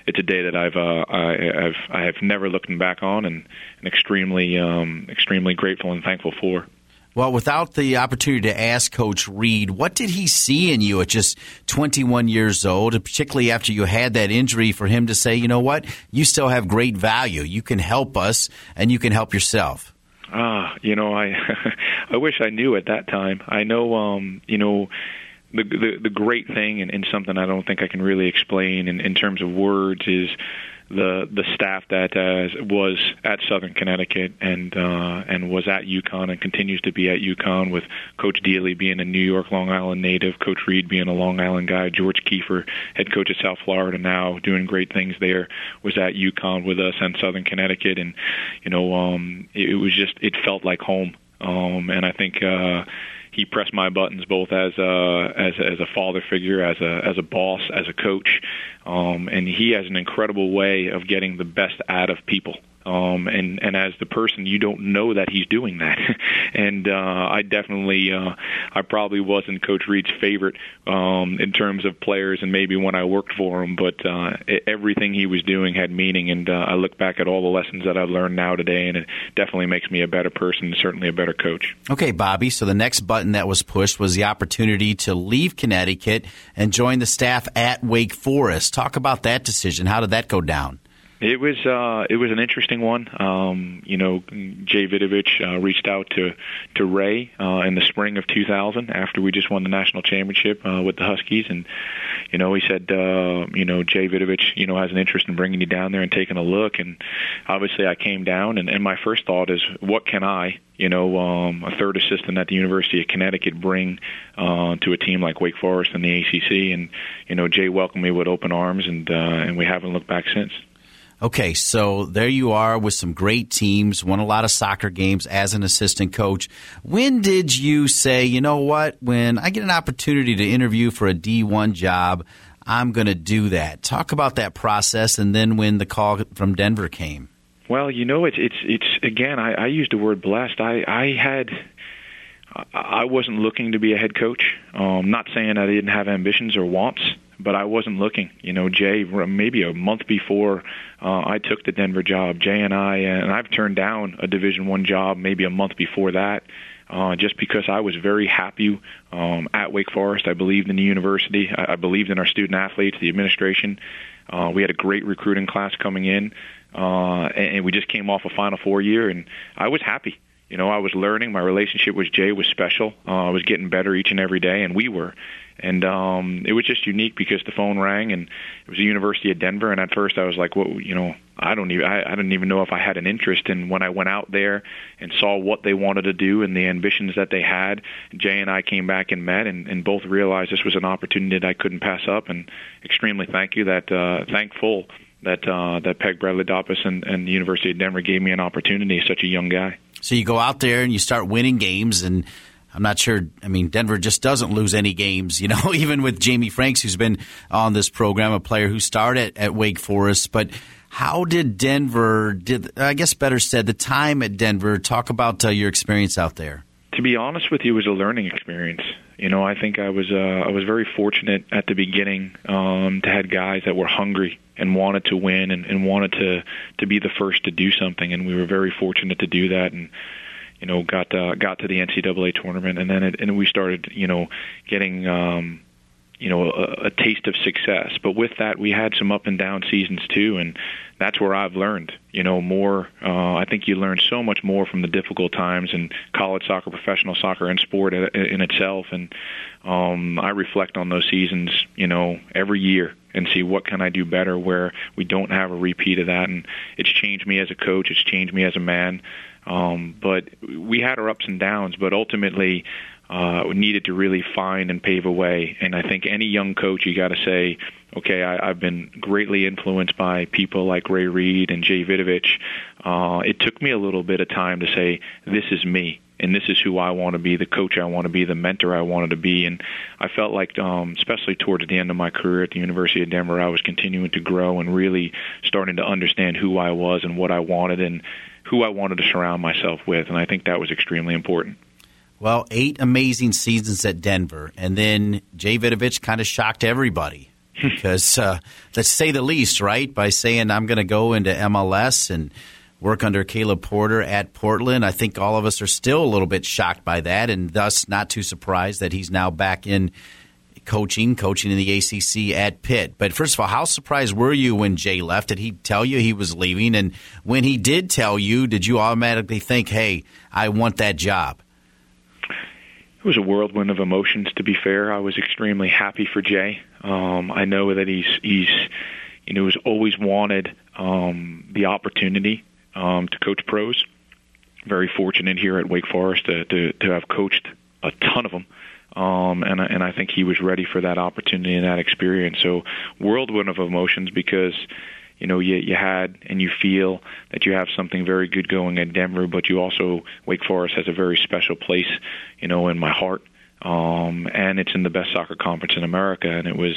it's a day that I've uh, I, I've I have never looked back on, and, and extremely um, extremely grateful and thankful for. Well, without the opportunity to ask Coach Reid, what did he see in you at just 21 years old, particularly after you had that injury, for him to say, you know what, you still have great value. You can help us and you can help yourself? Ah, you know, I I wish I knew at that time. I know, um, you know, the the, the great thing and, and something I don't think I can really explain in, in terms of words is the the staff that uh, was at Southern Connecticut and uh, and was at UConn and continues to be at UConn with Coach Deely being a New York Long Island native, Coach Reid being a Long Island guy, George Kiffe, head coach at South Florida now doing great things there, was at UConn with us and Southern Connecticut, and you know um, it, it was just it felt like home, um, and I think. Uh, he pressed my buttons both as a as a, as a father figure, as a as a boss, as a coach, um, and he has an incredible way of getting the best out of people um, and and as the person, you don't know that he's doing that. and uh, I definitely, uh, I probably wasn't Coach Reid's favorite um, in terms of players, and maybe when I worked for him. But uh, everything he was doing had meaning, and uh, I look back at all the lessons that I've learned now today, and it definitely makes me a better person, and certainly a better coach. Okay, Bobby. So the next button that was pushed was the opportunity to leave Connecticut and join the staff at Wake Forest. Talk about that decision. How did that go down? It was uh, it was an interesting one. Um, you know, Jay Vidovich uh, reached out to to Ray uh, in the spring of 2000 after we just won the national championship uh, with the Huskies, and you know he said, uh, you know, Jay Vidovich, you know, has an interest in bringing you down there and taking a look. And obviously, I came down, and, and my first thought is, what can I, you know, um, a third assistant at the University of Connecticut bring uh, to a team like Wake Forest and the ACC? And you know, Jay welcomed me with open arms, and uh, and we haven't looked back since. Okay, so there you are with some great teams, won a lot of soccer games as an assistant coach. When did you say, you know what, when I get an opportunity to interview for a D1 job, I'm going to do that? Talk about that process and then when the call from Denver came. Well, you know, it's it's it's again. I, I used the word blessed. I I had I wasn't looking to be a head coach. Um, not saying I didn't have ambitions or wants, but I wasn't looking. You know, Jay, maybe a month before uh, I took the Denver job, Jay and I, and I've turned down a Division One job maybe a month before that. Uh, just because I was very happy um, at Wake Forest. I believed in the university. I, I believed in our student athletes, the administration. Uh, we had a great recruiting class coming in, uh, and, and we just came off a Final Four year, and I was happy. You know, I was learning. My relationship with Jay was special. Uh, I was getting better each and every day, and we were and um, it was just unique because the phone rang and it was the University of Denver. And at first, I was like, "What? You know, I don't even I, I didn't even know if I had an interest." And when I went out there and saw what they wanted to do and the ambitions that they had, Jay and I came back and met, and, and both realized this was an opportunity that I couldn't pass up. And extremely thank you that uh, thankful that uh, that Peg Bradley Doppes and, and the University of Denver gave me an opportunity. Such a young guy. So you go out there and you start winning games and I'm not sure. I mean, Denver just doesn't lose any games, you know, even with Jamie Franks, who's been on this program, a player who started at Wake Forest. But how did Denver, did I guess better said, the time at Denver, talk about uh, your experience out there? To be honest with you, it was a learning experience. You know, I think I was uh, I was very fortunate at the beginning um, to had guys that were hungry and wanted to win and, and wanted to to be the first to do something, and we were very fortunate to do that. And you know, got uh, got to the NCAA tournament, and then it, and we started, you know, getting, um, you know, a, a taste of success. But with that, we had some up and down seasons too, and that's where I've learned, you know, more. Uh, I think you learn so much more from the difficult times in college soccer, professional soccer, and sport in, itself. And um, I reflect on those seasons, you know, every year and see what can I do better where we don't have a repeat of that. And it's changed me as a coach. It's changed me as a man. Um, but we had our ups and downs, but ultimately uh, needed to really find and pave a way. And I think any young coach, you got to say, okay, I, I've been greatly influenced by people like Ray Reid and Jay Vidovich. Uh, it took me a little bit of time to say, this is me. And this is who I want to be, the coach I want to be, the mentor I wanted to be. And I felt like, um, especially towards the end of my career at the University of Denver, I was continuing to grow and really starting to understand who I was and what I wanted. And who I wanted to surround myself with, and I think that was extremely important. Well, eight amazing seasons at Denver, and then Jay Vidovich kind of shocked everybody because, uh, let's say the least, right? By saying I'm going to go into MLS and work under Caleb Porter at Portland. I think all of us are still a little bit shocked by that, and thus not too surprised that he's now back in coaching, coaching in the ACC at Pitt. But first of all, how surprised were you when Jay left? Did he tell you he was leaving? And when he did tell you, did you automatically think, hey, I want that job? It was a whirlwind of emotions. To be fair, I was extremely happy for Jay. Um, I know that he's he's you know has always wanted um, the opportunity um, to coach pros. Very fortunate here at Wake Forest to, to to have coached a ton of them um, and and I think he was ready for that opportunity and that experience. So whirlwind of emotions because you know you you had and you feel that you have something very good going in Denver, but you also Wake Forest has a very special place, you know, in my heart. Um, and it's in the best soccer conference in America. And it was,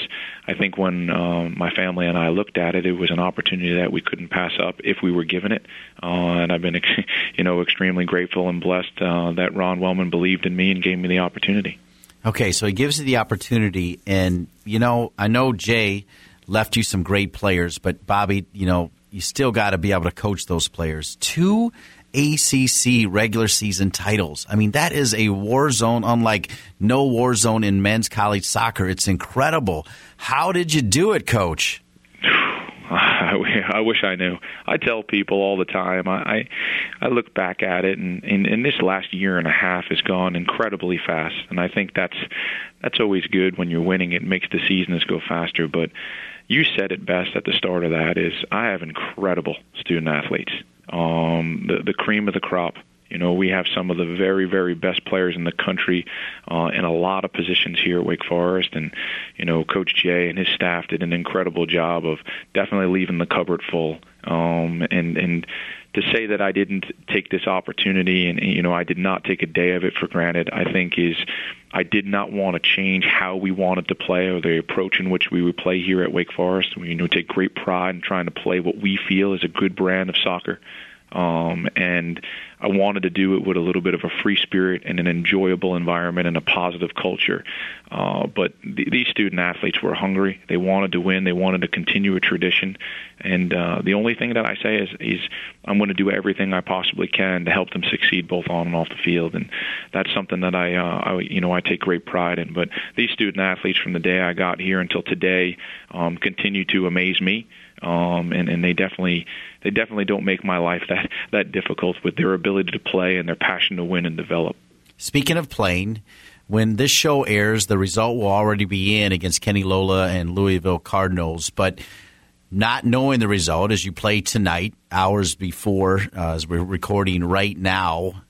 I think, when um, my family and I looked at it, it was an opportunity that we couldn't pass up if we were given it. Uh, and I've been, you know, extremely grateful and blessed uh, that Ron Wellman believed in me and gave me the opportunity. Okay, so he gives you the opportunity, and you know, I know Jay left you some great players, but Bobby, you know, you still got to be able to coach those players. Two ACC regular season titles. I mean, that is a war zone unlike no war zone in men's college soccer. It's incredible. How did you do it, Coach? I wish I knew. I tell people all the time. I I, look back at it, and, and and this last year and a half has gone incredibly fast, and I think that's that's always good when you're winning. It makes the seasons go faster, but you said it best at the start of that is I have incredible student athletes. Um, the the cream of the crop. You know, we have some of the very, very best players in the country uh, in a lot of positions here at Wake Forest, and you know, Coach Jay and his staff did an incredible job of definitely leaving the cupboard full. Um, and and to say that I didn't take this opportunity and you know I did not take a day of it for granted, I think is I did not want to change how we wanted to play or the approach in which we would play here at Wake Forest. We you know take great pride in trying to play what we feel is a good brand of soccer. Um, and I wanted to do it with a little bit of a free spirit and an enjoyable environment and a positive culture. Uh, but th- these student athletes were hungry. They wanted to win. They wanted to continue a tradition. And uh, the only thing that I say is, is I'm going to do everything I possibly can to help them succeed both on and off the field. And that's something that I, uh, I you know, I take great pride in. But these student athletes from the day I got here until today um, continue to amaze me um, and and they definitely they definitely don't make my life that that difficult with their ability to play and their passion to win and develop. Speaking of playing, when this show airs, the result will already be in against Kenny Lolla and Louisville Cardinals, but. Not knowing the result as you play tonight, hours before, uh, as we're recording right now,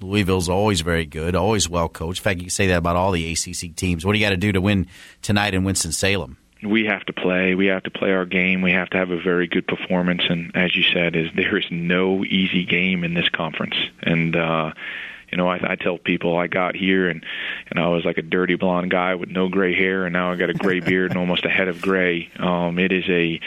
Louisville's always very good, always well coached. In fact, you can say that about all the ACC teams. What do you got to do to win tonight in Winston Salem? We have to play. We have to play our game. We have to have a very good performance. And as you said, is there is no easy game in this conference. And uh, you know, I, I tell people I got here and and I was like a dirty blonde guy with no gray hair, and now I got a gray beard and almost a head of gray. Um, it is a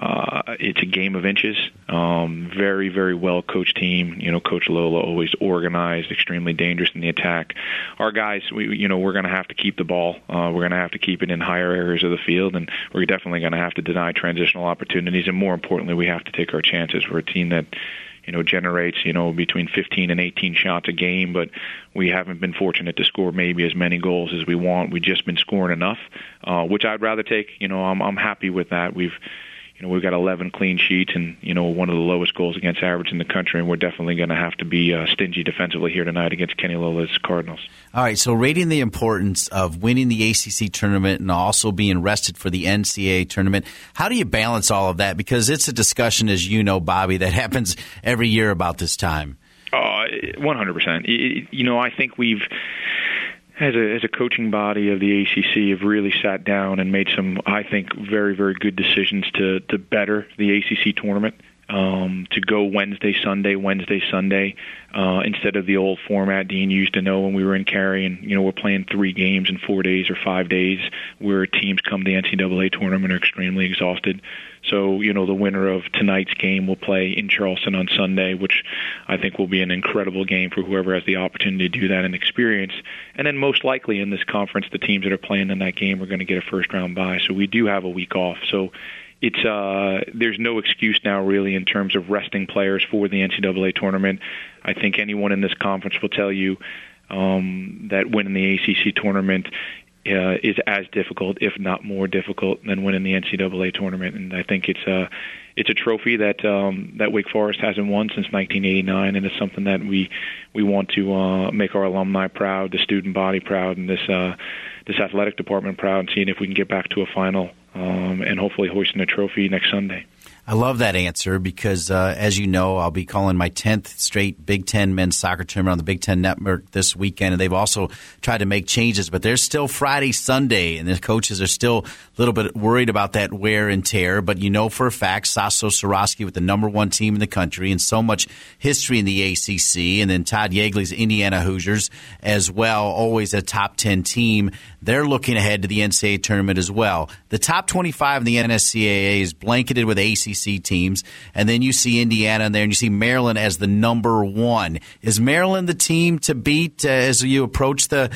uh, it's a game of inches. Um, very, very well coached team. You know, Coach Lolla always organized, extremely dangerous in the attack. Our guys, we, you know, we're going to have to keep the ball. Uh, we're going to have to keep it in higher areas of the field, and we're definitely going to have to deny transitional opportunities. And more importantly, we have to take our chances. We're a team that you know generates you know between 15 and 18 shots a game but we haven't been fortunate to score maybe as many goals as we want we've just been scoring enough uh which I'd rather take you know I'm I'm happy with that we've you know, we've got 11 clean sheets and, you know, one of the lowest goals against average in the country, and we're definitely going to have to be uh, stingy defensively here tonight against Kenny Lolla's Cardinals. All right, so rating the importance of winning the ACC tournament and also being rested for the NCAA tournament, how do you balance all of that? Because it's a discussion, as you know, Bobby, that happens every year about this time. Uh, 100%. You know, I think we've as a as a coaching body of the ACC have really sat down and made some I think very very good decisions to to better the ACC tournament. Um, to go Wednesday, Sunday, Wednesday, Sunday, uh, instead of the old format Dean used to know when we were in Cary, and you know we're playing three games in four days or five days, where teams come to the NCAA tournament are extremely exhausted. So, you know, the winner of tonight's game will play in Charleston on Sunday, which I think will be an incredible game for whoever has the opportunity to do that and experience. And then most likely in this conference, the teams that are playing in that game are going to get a first round bye. So we do have a week off. So it's uh, there's no excuse now really in terms of resting players for the NCAA tournament. I think anyone in this conference will tell you um, that winning the ACC tournament uh, is as difficult, if not more difficult, than winning the NCAA tournament. And I think it's a it's a trophy that um, that Wake Forest hasn't won since 1989, and it's something that we we want to uh, make our alumni proud, the student body proud, and this uh, this athletic department proud, and seeing if we can get back to a final um, and hopefully hoisting a trophy next Sunday. I love that answer because, uh, as you know, I'll be calling my 10th straight Big Ten men's soccer tournament on the Big Ten Network this weekend. And they've also tried to make changes, but there's still Friday, Sunday, and the coaches are still a little bit worried about that wear and tear. But you know for a fact, Sasho Cirovski with the number one team in the country and so much history in the ACC, and then Todd Yeagley's Indiana Hoosiers as well, always a top 10 team. They're looking ahead to the NCAA tournament as well. The top 25 in the NSCAA is blanketed with ACC SEC teams, and then you see Indiana in there, and you see Maryland as the number one. Is Maryland the team to beat uh, as you approach the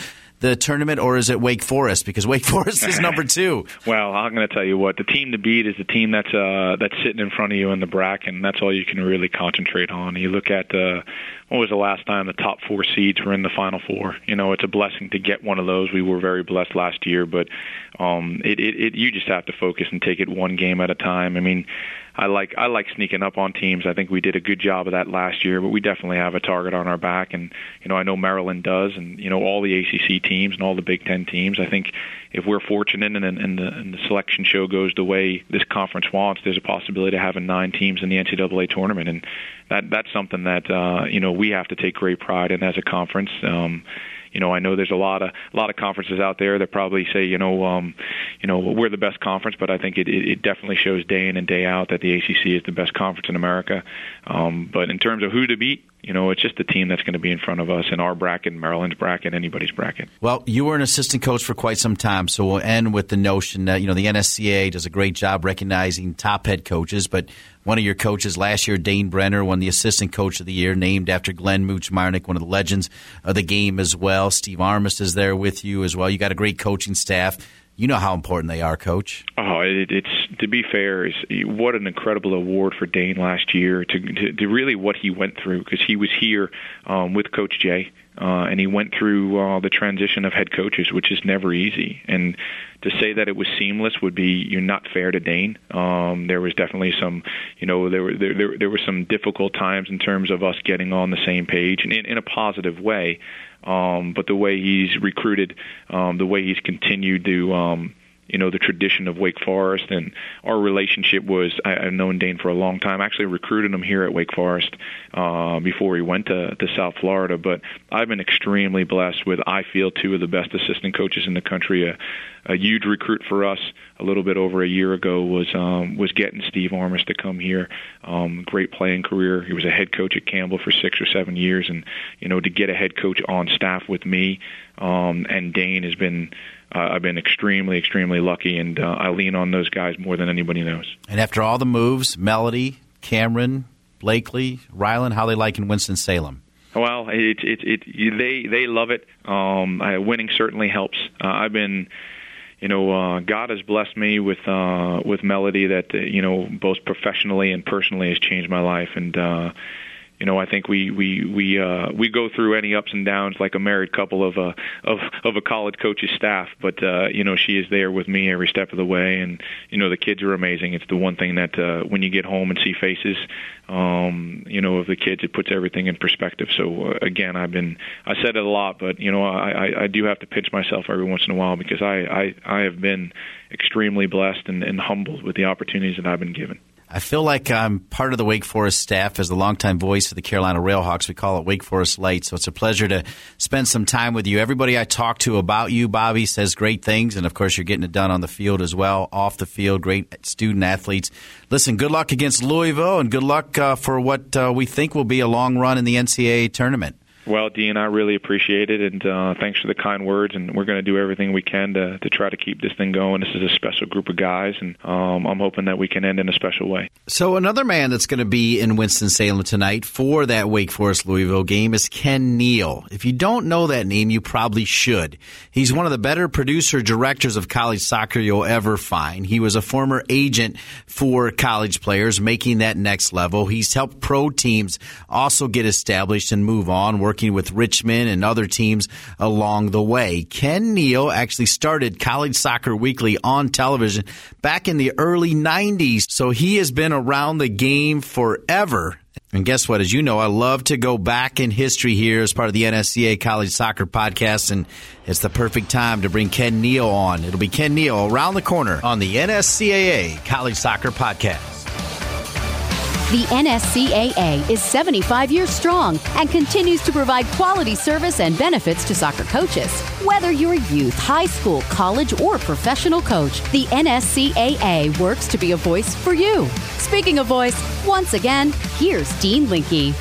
the tournament, or is it Wake Forest? Because Wake Forest is number two. well, I'm going to tell you what the team to beat is the team that's uh, that's sitting in front of you in the bracket, and that's all you can really concentrate on. You look at uh, when was the last time the top four seeds were in the Final Four? You know, it's a blessing to get one of those. We were very blessed last year, but um, it, it, it you just have to focus and take it one game at a time. I mean, I like I like sneaking up on teams. I think we did a good job of that last year, but we definitely have a target on our back, and you know I know Maryland does, and you know all the ACC teams and all the Big Ten teams. I think if we're fortunate and, and, the, and the selection show goes the way this conference wants, there's a possibility of having nine teams in the NCAA tournament, and that that's something that uh, you know we have to take great pride in as a conference. Um, you know, I know there's a lot of a lot of conferences out there that probably say, you know, um, you know, we're the best conference, but I think it, it definitely shows day in and day out that the ACC is the best conference in America. Um, but in terms of who to beat, you know, it's just the team that's going to be in front of us in our bracket, Maryland's bracket, anybody's bracket. Well, you were an assistant coach for quite some time, so we'll end with the notion that, you know, the NSCAA does a great job recognizing top head coaches, but one of your coaches last year, Dane Brenner, won the assistant coach of the year, named after Glenn Mooch Myernick, one of the legends of the game as well. Steve Armas is there with you as well. You got a great coaching staff. You know how important they are, Coach. Oh, it, it's to be fair, is what an incredible award for Dane last year to to, to really what he went through because he was here um, with Coach Jay uh, and he went through uh, the transition of head coaches, which is never easy. And to say that it was seamless would be you're not fair to Dane. Um, there was definitely some, you know, there were there, there there were some difficult times in terms of us getting on the same page, and in, in a positive way. Um, but the way he's recruited, um, the way he's continued to. Um, you know the tradition of Wake Forest and our relationship was I, I've known Dane for a long time. Actually recruited him here at Wake Forest uh, before he went to, to South Florida. But I've been extremely blessed with I feel two of the best assistant coaches in the country. A, a huge recruit for us a little bit over a year ago was um, was getting Steve Armas to come here. Um, great playing career. He was a head coach at Campbell for six or seven years, and you know to get a head coach on staff with me um, and Dane has been uh, I've been extremely, extremely lucky, and uh, I lean on those guys more than anybody knows. And after all the moves, Melody, Cameron, Blakely, Ryland, how they like in Winston Salem? Well, it, it, it, they they love it. Um, winning certainly helps. Uh, I've been, you know, uh, God has blessed me with uh, with Melody that uh, you know both professionally and personally has changed my life, and uh, you know, I think we we we uh, we go through any ups and downs like a married couple of a of of a college coach's staff. But uh, you know, she is there with me every step of the way, and you know, the kids are amazing. It's the one thing that uh, when you get home and see faces, um, you know, of the kids, it puts everything in perspective. So uh, again, I've been I said it a lot, but you know, I, I I do have to pinch myself every once in a while because I I I have been extremely blessed and, and humbled with the opportunities that I've been given. I feel like I'm part of the Wake Forest staff as the longtime voice of the Carolina Railhawks. We call it Wake Forest Light. So it's a pleasure to spend some time with you. Everybody I talk to about you, Bobby, says great things. And of course, you're getting it done on the field as well, off the field, great student athletes. Listen, good luck against Louisville and good luck uh, for what uh, we think will be a long run in the NCAA tournament. Well, Dean, I really appreciate it, and uh, thanks for the kind words. And we're going to do everything we can to to try to keep this thing going. This is a special group of guys, and um, I'm hoping that we can end in a special way. So another man that's going to be in Winston Salem tonight for that Wake Forest Louisville game is Ken Neal. If you don't know that name, you probably should. He's one of the better producer directors of college soccer you'll ever find. He was a former agent for college players, making that next level. He's helped pro teams also get established and move on. Work working with Richmond and other teams along the way. Ken Neal actually started College Soccer Weekly on television back in the early 90s, so he has been around the game forever. And guess what? As you know, I love to go back in history here as part of the NSCAA College Soccer Podcast, and it's the perfect time to bring Ken Neal on. It'll be Ken Neal around the corner on the NSCAA College Soccer Podcast. The NSCAA is 75 years strong and continues to provide quality service and benefits to soccer coaches. Whether you're a youth, high school, college, or professional coach, the NSCAA works to be a voice for you. Speaking of voice, once again, here's Dean Linke.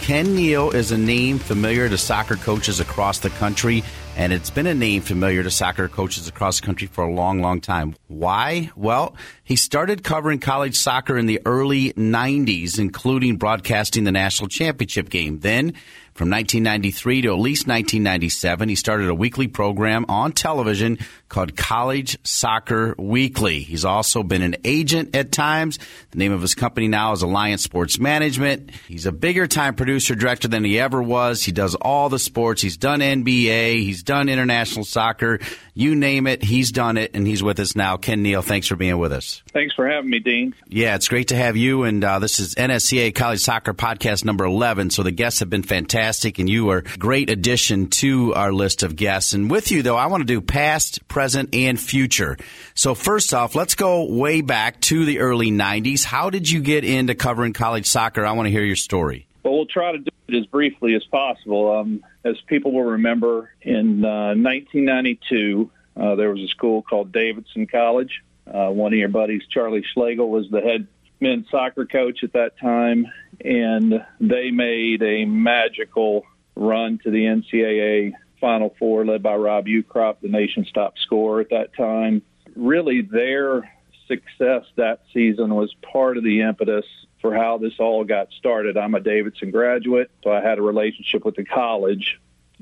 Ken Neal is a name familiar to soccer coaches across the country. And it's been a name familiar to soccer coaches across the country for a long, long time. Why? Well, he started covering college soccer in the early 90s, including broadcasting the national championship game. Then from 1993 to at least 1997, he started a weekly program on television called College Soccer Weekly. He's also been an agent at times. The name of his company now is Alliance Sports Management. He's a bigger time producer director than he ever was. He does all the sports. He's done NBA. He's done international soccer. You name it, he's done it, and he's with us now. Ken Neal, thanks for being with us. Thanks for having me, Dean. Yeah, it's great to have you. And uh, this is NSCAA College Soccer Podcast number 11. So the guests have been fantastic, and you are a great addition to our list of guests. And with you, though, I want to do past, present, and future. So first off, let's go way back to the early 90s. How did you get into covering college soccer? I want to hear your story. Well, we'll try to do it as briefly as possible. Um, as people will remember, in uh, 1992, uh, there was a school called Davidson College. Uh, one of your buddies, Charlie Slagle, was the head men's soccer coach at that time, and they made a magical run to the NCAA Final Four, led by Rob Ukrop, the nation's top scorer at that time. Really, their success that season was part of the impetus for how this all got started. I'm a Davidson graduate, so I had a relationship with the college.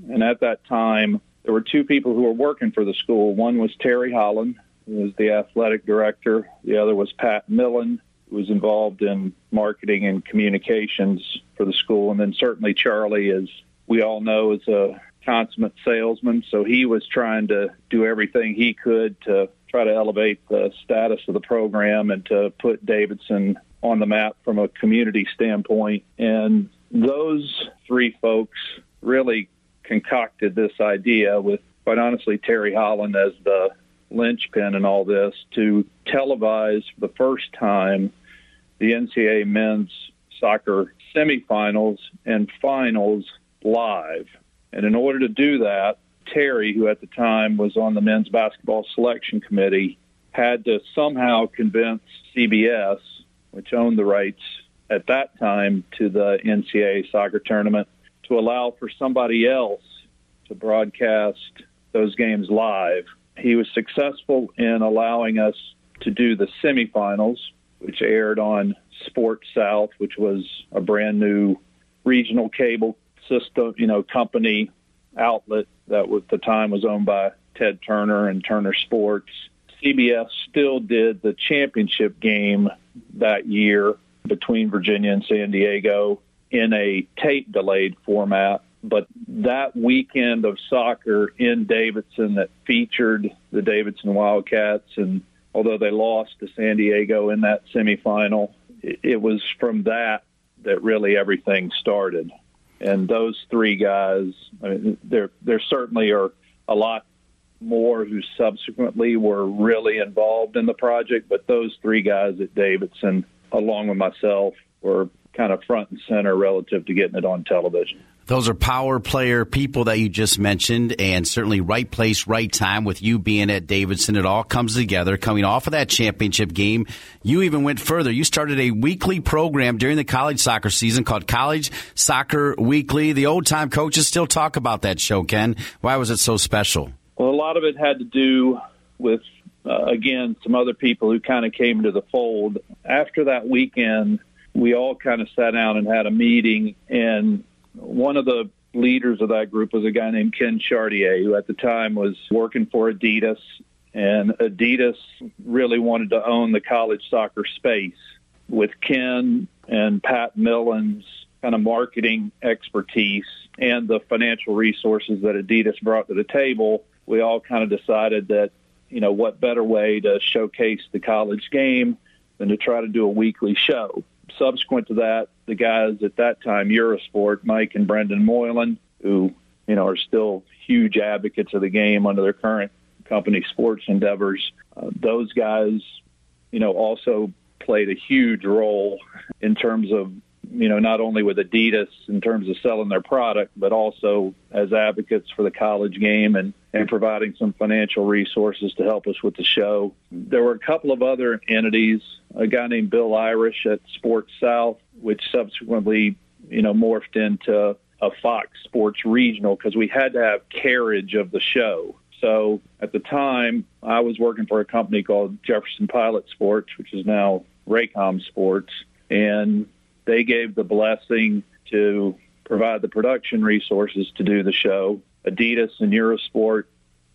And at that time, there were two people who were working for the school. One was Terry Holland, who was the athletic director. The other was Pat Millen, was involved in marketing and communications for the school. And then certainly Charlie, as we all know, is a consummate salesman. So he was trying to do everything he could to try to elevate the status of the program and to put Davidson on the map from a community standpoint. And those three folks really concocted this idea with, quite honestly, Terry Holland as the linchpin in all this to televise the first time the NCAA men's soccer semifinals and finals live. And in order to do that, Terry, who at the time was on the men's basketball selection committee, had to somehow convince CBS which owned the rights at that time to the NCAA soccer tournament, to allow for somebody else to broadcast those games live. He was successful in allowing us to do the semifinals, which aired on Sports South, which was a brand new regional cable system, you know, company outlet that at the time was owned by Ted Turner and Turner Sports. CBS still did the championship game that year between Virginia and San Diego in a tape delayed format. But that weekend of soccer in Davidson that featured the Davidson Wildcats, and although they lost to San Diego in that semifinal, it was from that that really everything started. And those three guys, I mean, there there certainly are a lot more who subsequently were really involved in the project, but those three guys at Davidson, along with myself, were kind of front and center relative to getting it on television. Those are power player people that you just mentioned, and certainly right place, right time with you being at Davidson. It all comes together. Coming off of that championship game, you even went further. You started a weekly program during the college soccer season called College Soccer Weekly. The old time coaches still talk about that show, Ken. Why was it so special? Well, a lot of it had to do with, uh, again, some other people who kind of came to the fold. After that weekend, we all kind of sat down and had a meeting, and one of the leaders of that group was a guy named Ken Chartier, who at the time was working for Adidas. And Adidas really wanted to own the college soccer space. With Ken and Pat Millen's kind of marketing expertise and the financial resources that Adidas brought to the table, we all kind of decided that, you know, what better way to showcase the college game than to try to do a weekly show. Subsequent to that, the guys at that time, Eurosport, Mike and Brendan Moylan, who, you know, are still huge advocates of the game under their current company sports endeavors, uh, those guys, you know, also played a huge role in terms of you know, not only with Adidas in terms of selling their product, but also as advocates for the college game and, and providing some financial resources to help us with the show. There were a couple of other entities, a guy named Bill Irish at Sports South, which subsequently, you know, morphed into a Fox Sports regional because we had to have carriage of the show. So at the time, I was working for a company called Jefferson Pilot Sports, which is now Raycom Sports, and they gave the blessing to provide the production resources to do the show. Adidas and Eurosport,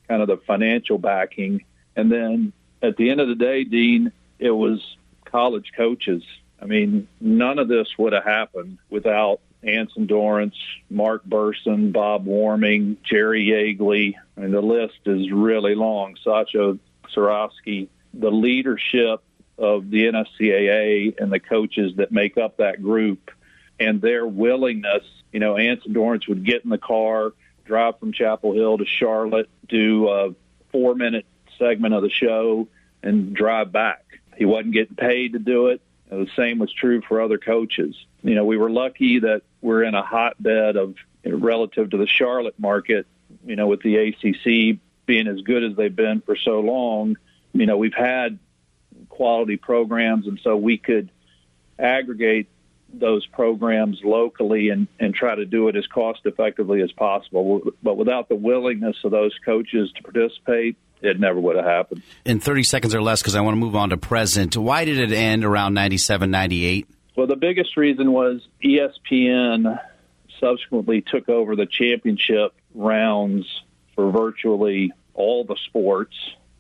kind of the financial backing, and then at the end of the day, Dean, it was college coaches. I mean, none of this would have happened without Anson Dorrance, Mark Burson, Bob Warming, Jerry Yeagley. I mean, the list is really long. Sasho Cirovski, the leadership of the NSCAA and the coaches that make up that group and their willingness. You know, Anson Dorrance would get in the car, drive from Chapel Hill to Charlotte, do a four minute segment of the show, and drive back. He wasn't getting paid to do it. The same was true for other coaches. You know, we were lucky that we're in a hotbed of you know, relative to the Charlotte market. You know, with the ACC being as good as they've been for so long, you know, we've had quality programs, and so we could aggregate those programs locally and, and try to do it as cost effectively as possible. But without the willingness of those coaches to participate, it never would have happened. In 30 seconds or less, because I want to move on to present, why did it end around 97, 98? Well, the biggest reason was ESPN subsequently took over the championship rounds for virtually all the sports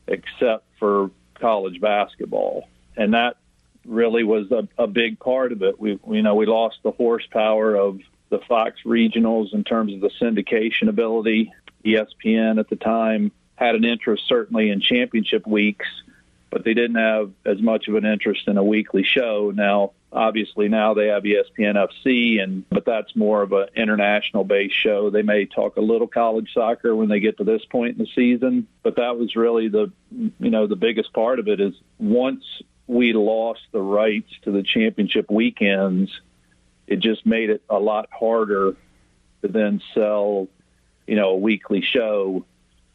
except for college basketball. And that really was a, a big part of it. We, you know, we lost the horsepower of the Fox regionals in terms of the syndication ability. ESPN at the time had an interest certainly in championship weeks, but they didn't have as much of an interest in a weekly show. Now, obviously, now they have ESPN FC, and but that's more of an international based show. They may talk a little college soccer when they get to this point in the season, but that was really the you know the biggest part of it is once we lost the rights to the championship weekends, it just made it a lot harder to then sell, you know, a weekly show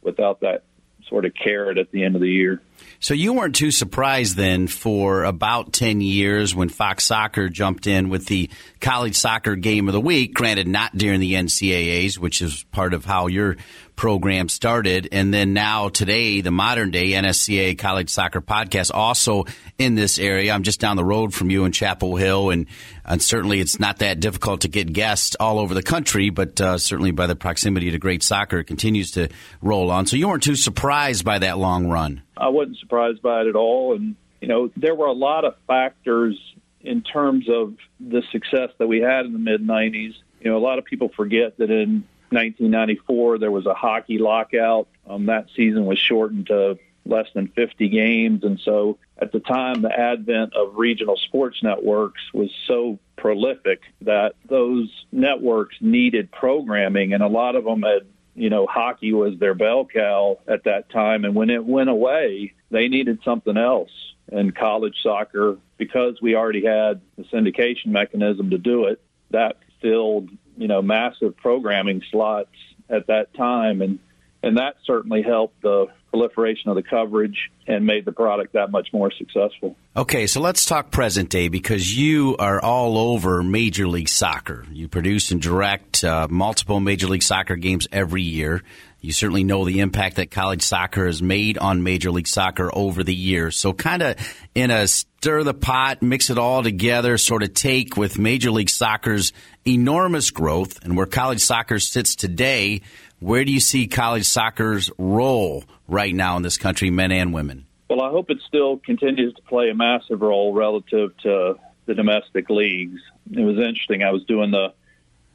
without that sort of carrot at the end of the year. So you weren't too surprised then for about 10 years when Fox Soccer jumped in with the college soccer game of the week, granted not during the NCAAs, which is part of how your program started. And then now today, the modern day NSCAA college soccer podcast also in this area. I'm just down the road from you in Chapel Hill and, and certainly it's not that difficult to get guests all over the country, but uh, certainly by the proximity to great soccer, it continues to roll on. So you weren't too surprised by that long run. I wasn't surprised by it at all. And, you know, there were a lot of factors in terms of the success that we had in the mid 90s. You know, a lot of people forget that in 1994 there was a hockey lockout. Um, that season was shortened to less than 50 games. And so at the time, the advent of regional sports networks was so prolific that those networks needed programming, and a lot of them had you know, hockey was their bell cow at that time. And when it went away, they needed something else. And college soccer, because we already had the syndication mechanism to do it, that filled, you know, massive programming slots at that time. And, and that certainly helped the proliferation of the coverage and made the product that much more successful. Okay, so let's talk present day because you are all over Major League Soccer. You produce and direct uh, multiple Major League Soccer games every year. You certainly know the impact that college soccer has made on Major League Soccer over the years. So, kind of in a stir the pot, mix it all together sort of take with Major League Soccer's enormous growth and where college soccer sits today where do you see college soccer's role right now in this country, men and women? Well, I hope it still continues to play a massive role relative to the domestic leagues. It was interesting. I was doing the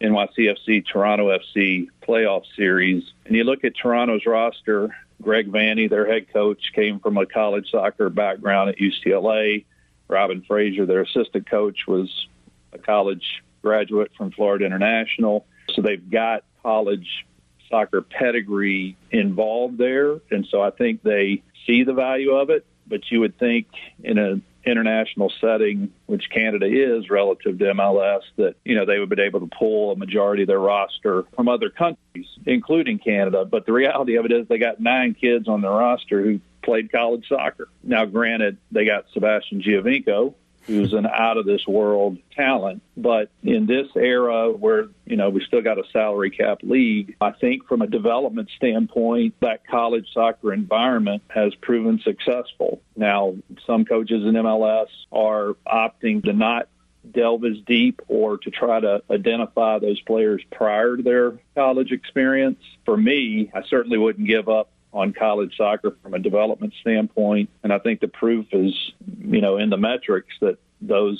NYCFC Toronto FC playoff series, and you look at Toronto's roster. Greg Vanney, their head coach, came from a college soccer background at UCLA. Robin Fraser, their assistant coach, was a college graduate from Florida International. So they've got college soccer pedigree involved there, and so I think they see the value of it. But you would think in an international setting, which Canada is relative to MLS, that you know they would be able to pull a majority of their roster from other countries, including Canada. But the reality of it is they got nine kids on their roster who played college soccer. Now, granted, they got Sebastian Giovinco, who's an out of this world talent. But in this era where, you know, we still got a salary cap league, I think from a development standpoint, that college soccer environment has proven successful. Now, some coaches in MLS are opting to not delve as deep or to try to identify those players prior to their college experience. For me, I certainly wouldn't give up on college soccer from a development standpoint. And I think the proof is, you know, in the metrics that those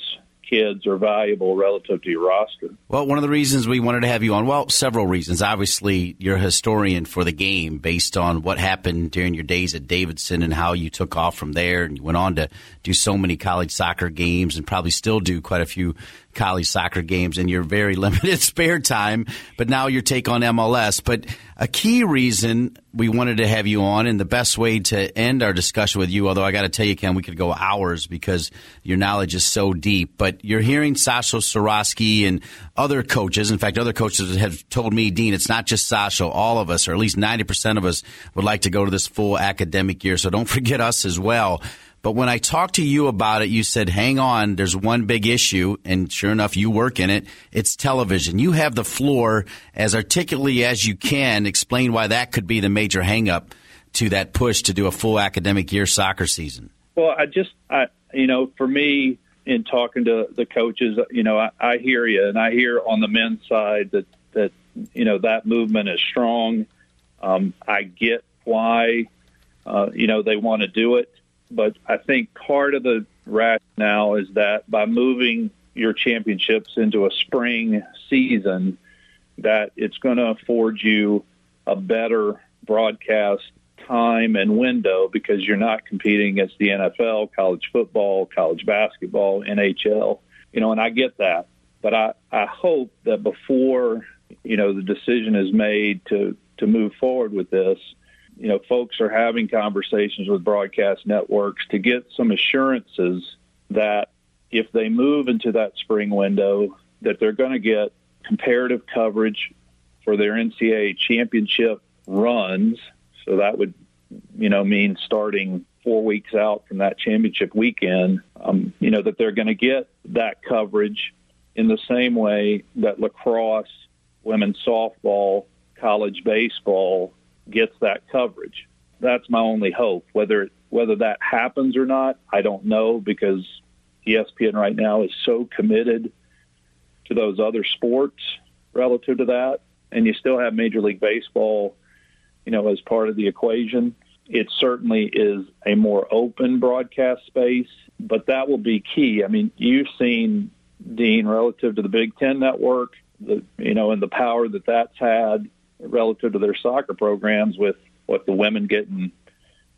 kids are valuable relative to your roster. Well, one of the reasons we wanted to have you on, well, several reasons. Obviously, you're a historian for the game based on what happened during your days at Davidson and how you took off from there. And you went on to do so many college soccer games and probably still do quite a few college soccer games in your very limited spare time, but now your take on MLS. But a key reason we wanted to have you on and the best way to end our discussion with you, although I got to tell you, Ken, we could go hours because your knowledge is so deep, but you're hearing Sasho Cirovski and other coaches. In fact, other coaches have told me, Dean, it's not just Sasho. All of us, or at least 90% of us would like to go to this full academic year. So don't forget us as well. But when I talked to you about it, you said, hang on, there's one big issue. And sure enough, you work in it. It's television. You have the floor as articulately as you can. Explain why that could be the major hangup to that push to do a full academic year soccer season. Well, I just, I, you know, for me, in talking to the coaches, you know, I, I hear you, and I hear on the men's side that that you know that movement is strong. Um, I get why, uh, you know, they want to do it. But I think part of the rationale is that by moving your championships into a spring season, that it's going to afford you a better broadcast time and window because you're not competing against the NFL, college football, college basketball, NHL. You know, and I get that. But I, I hope that before, you know, the decision is made to, to move forward with this, you know, folks are having conversations with broadcast networks to get some assurances that if they move into that spring window, that they're going to get comparative coverage for their NCAA championship runs. So that would, you know, mean starting four weeks out from that championship weekend, um, you know, that they're going to get that coverage in the same way that lacrosse, women's softball, college baseball, gets that coverage. That's my only hope. Whether whether that happens or not, I don't know because ESPN right now is so committed to those other sports relative to that, and you still have Major League Baseball, you know, as part of the equation. It certainly is a more open broadcast space, but that will be key. I mean, you've seen Dean relative to the Big Ten network, the you know, and the power that that's had relative to their soccer programs with what the women getting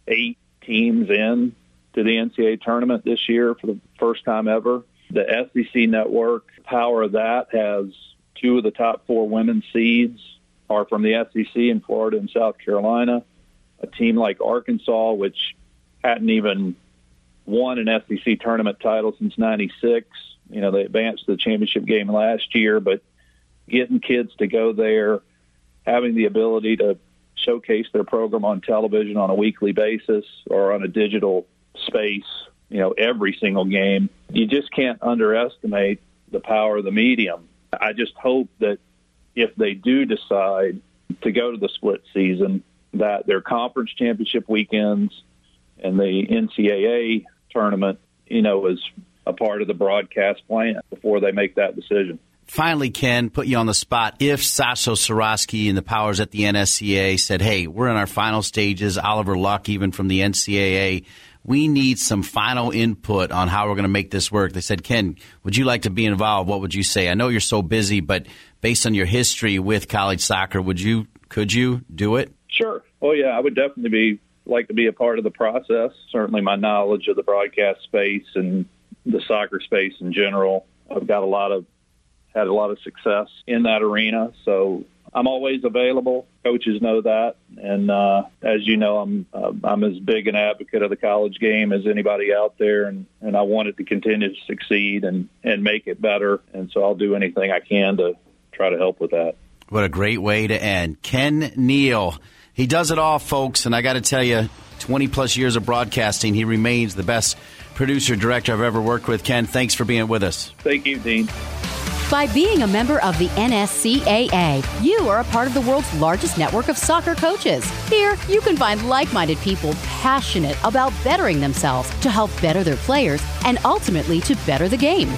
eight teams in to the NCAA tournament this year for the first time ever. The SEC network power of that has two of the top four women's seeds are from the SEC in Florida and South Carolina. A team like Arkansas, which hadn't even won an SEC tournament title since '96. You know, they advanced to the championship game last year, but getting kids to go there having the ability to showcase their program on television on a weekly basis or on a digital space, you know, every single game. You just can't underestimate the power of the medium. I just hope that if they do decide to go to the split season, that their conference championship weekends and the NCAA tournament, you know, is a part of the broadcast plan before they make that decision finally, Ken, put you on the spot. If Sasho Cirovski and the powers at the NSCAA said, hey, we're in our final stages, Oliver Luck, even from the NCAA, we need some final input on how we're going to make this work. They said, Ken, would you like to be involved? What would you say? I know you're so busy, but based on your history with college soccer, would you, could you do it? Sure. Oh, yeah, I would definitely be like to be a part of the process. Certainly, my knowledge of the broadcast space and the soccer space in general. I've got a lot of had a lot of success in that arena. So I'm always available. Coaches know that, and uh, as you know, I'm uh, I'm as big an advocate of the college game as anybody out there, and and I want it to continue to succeed and and make it better. And so I'll do anything I can to try to help with that. What a great way to end, Ken Neal. He does it all, folks, and I got to tell you, 20 plus years of broadcasting, he remains the best producer, director I've ever worked with. Ken, thanks for being with us. Thank you, Dean. By being a member of the NSCAA, you are a part of the world's largest network of soccer coaches. Here, you can find like minded people passionate about bettering themselves to help better their players and ultimately to better the game.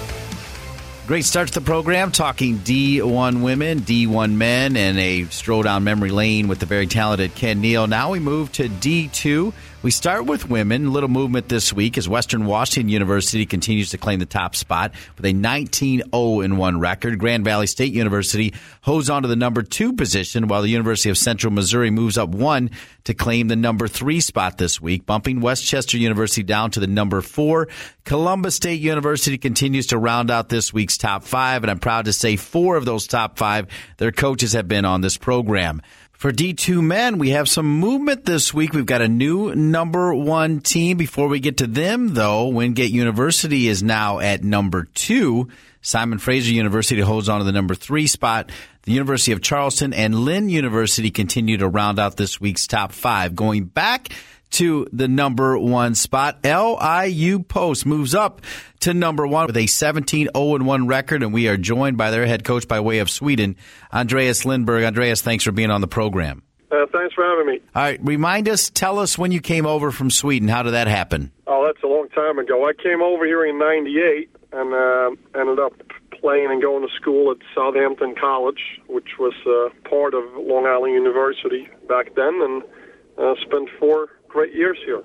Great start to the program, talking D1 women, D1 men, and a stroll down memory lane with the very talented Ken Neal. Now we move to D2. We start with women. Little movement this week as Western Washington University continues to claim the top spot with a 19 0 1 record. Grand Valley State University holds on to the number two position, while the University of Central Missouri moves up one to claim the number three spot this week, bumping West Chester University down to the number four. Columbus State University continues to round out this week's top five, and I'm proud to say four of those top five, their coaches have been on this program. For D2 men, we have some movement this week. We've got a new number one team. Before we get to them, though, Wingate University is now at number two. Simon Fraser University holds on to the number three spot. The University of Charleston and Lynn University continue to round out this week's top five. Going back to the number one spot. LIU Post moves up to number one with a 17 0 1 record, and we are joined by their head coach by way of Sweden, Andreas Lindberg. Andreas, thanks for being on the program. Uh, thanks for having me. All right, remind us, tell us when you came over from Sweden. How did that happen? Oh, that's a long time ago. I came over here in '98 and uh, ended up playing and going to school at Southampton College, which was uh, part of Long Island University back then, and uh, spent four great years here.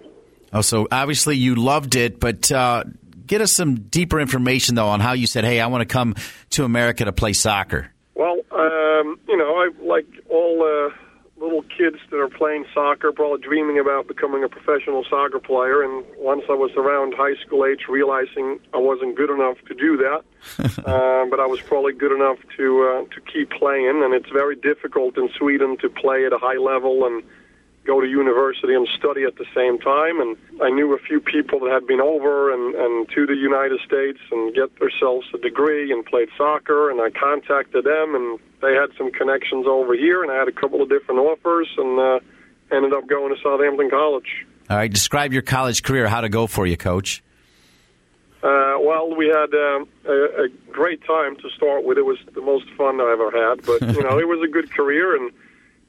Oh, so obviously you loved it, but uh, get us some deeper information though on how you said, "Hey, I want to come to America to play soccer." Well, um, you know, I like all uh, little kids that are playing soccer, probably dreaming about becoming a professional soccer player. And once I was around high school age, realizing I wasn't good enough to do that, uh, but I was probably good enough to uh, to keep playing. And it's very difficult in Sweden to play at a high level and go to university and study at the same time. And I knew a few people that had been over and, and to the United States and get themselves a degree and played soccer. And I contacted them, and they had some connections over here, and I had a couple of different offers, and uh, ended up going to Southampton College. All right, describe your college career. How to go for you, Coach? Uh, well, we had um, a, a great time to start with. It was the most fun I ever had, but you know, it was a good career and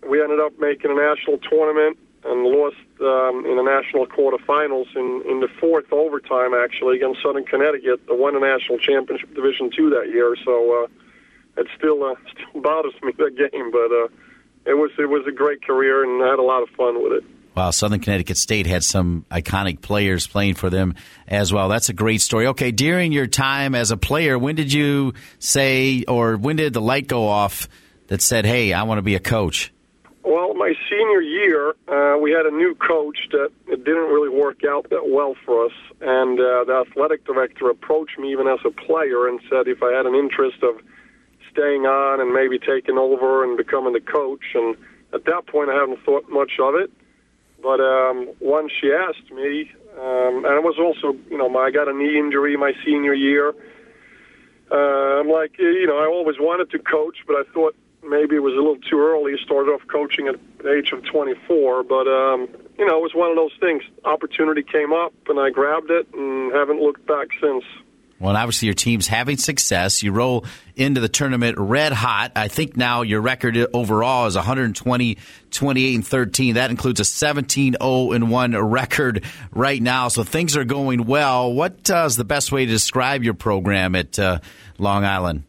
we ended up making a national tournament and lost um, in the national quarterfinals in, in the fourth overtime, actually, against Southern Connecticut, that won the national championship Division two that year. So uh, it still uh, still bothers me that game, but uh, it was it was a great career, and I had a lot of fun with it. Wow, Southern Connecticut State had some iconic players playing for them as well. That's a great story. Okay, during your time as a player, when did you say, or when did the light go off that said, "Hey, I want to be a coach"? Well, my senior year, uh, we had a new coach that it didn't really work out that well for us, and uh, the athletic director approached me even as a player and said if I had an interest of staying on and maybe taking over and becoming the coach. And at that point, I haven't thought much of it. But um, once she asked me, um, and it was also, you know, my, I got a knee injury my senior year. Uh, I'm like, you know, I always wanted to coach, but I thought maybe it was a little too early. Started off coaching at the age of 24, but um, you know, it was one of those things. Opportunity came up, and I grabbed it, and haven't looked back since. Well, obviously your team's having success. You roll into the tournament red hot. I think now your record overall is 120, 28, and 13. That includes a 17 0 and 1 record right now. So things are going well. What uh, is the best way to describe your program at uh, Long Island?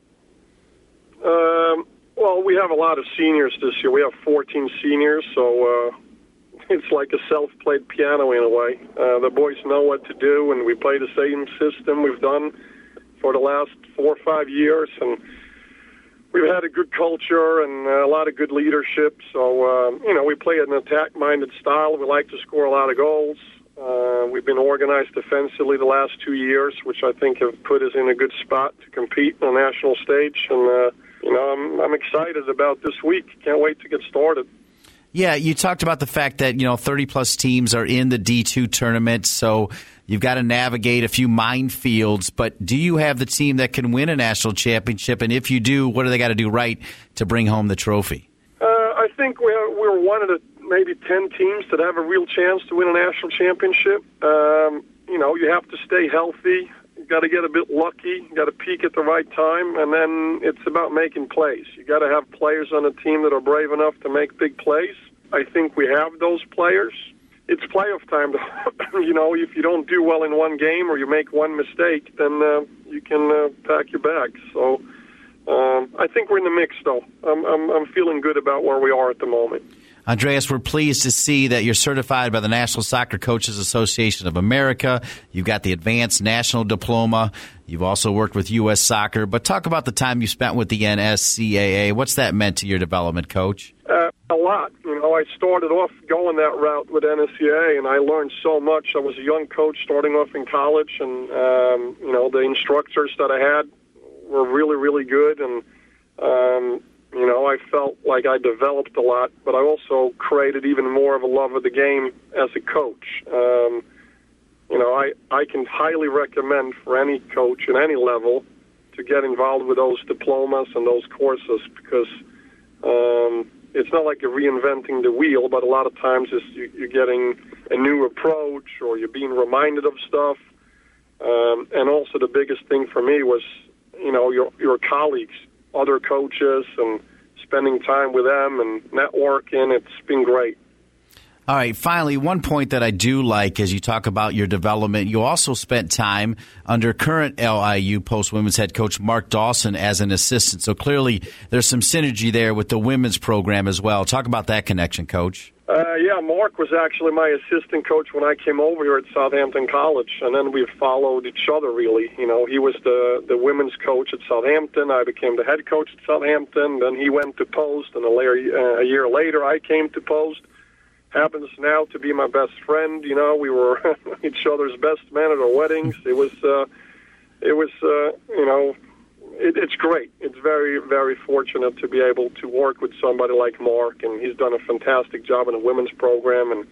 Um, well, we have a lot of seniors this year. We have 14 seniors, so uh, it's like a self-played piano in a way. Uh, the boys know what to do, and we play the same system we've done for the last four or five years, and we've had a good culture and a lot of good leadership. So, uh, you know, we play an attack-minded style. We like to score a lot of goals. Uh, we've been organized defensively the last two years, which I think have put us in a good spot to compete on the national stage. And uh, you know, I'm I'm excited about this week. Can't wait to get started. Yeah, you talked about the fact that, you know, 30 plus teams are in the D2 tournament, so you've got to navigate a few minefields, but do you have the team that can win a national championship? And if you do, what do they got to do right to bring home the trophy? Uh, I think we're, we're one of the maybe 10 teams that have a real chance to win a national championship. Um, you know, you have to stay healthy. Got to get a bit lucky. Got to peak at the right time, and then it's about making plays. You got to have players on the team that are brave enough to make big plays. I think we have those players. It's playoff time. you know, if you don't do well in one game or you make one mistake, then uh, you can uh, pack your bags. So um, I think we're in the mix, though. I'm, I'm, I'm feeling good about where we are at the moment. Andreas, we're pleased to see that you're certified by the National Soccer Coaches Association of America. You've got the Advanced National Diploma. You've also worked with U.S. Soccer. But talk about the time you spent with the NSCAA. What's that meant to your development, Coach? Uh, a lot. You know, I started off going that route with NSCAA, and I learned so much. I was a young coach starting off in college, and um, you know, the instructors that I had were really, really good, and um, you know, I felt like I developed a lot, but I also created even more of a love of the game as a coach. Um, you know, I, I can highly recommend for any coach at any level to get involved with those diplomas and those courses because um, it's not like you're reinventing the wheel, but a lot of times it's, you, you're getting a new approach or you're being reminded of stuff. Um, and also the biggest thing for me was, you know, your your colleagues other coaches and spending time with them and networking. It's been great. All right. Finally, one point that I do like as you talk about your development, you also spent time under current LIU post women's head coach Mark Dawson as an assistant. So clearly there's some synergy there with the women's program as well. Talk about that connection, coach. Uh, yeah, Mark was actually my assistant coach when I came over here at Southampton College, and then we followed each other. Really, you know, he was the the women's coach at Southampton. I became the head coach at Southampton. Then he went to Post, and a, later, uh, a year later, I came to Post. Happens now to be my best friend. You know, we were each other's best man at our weddings. It was, uh, it was, uh, you know, it, it's great. It's very, very fortunate to be able to work with somebody like Mark, and he's done a fantastic job in the women's program. And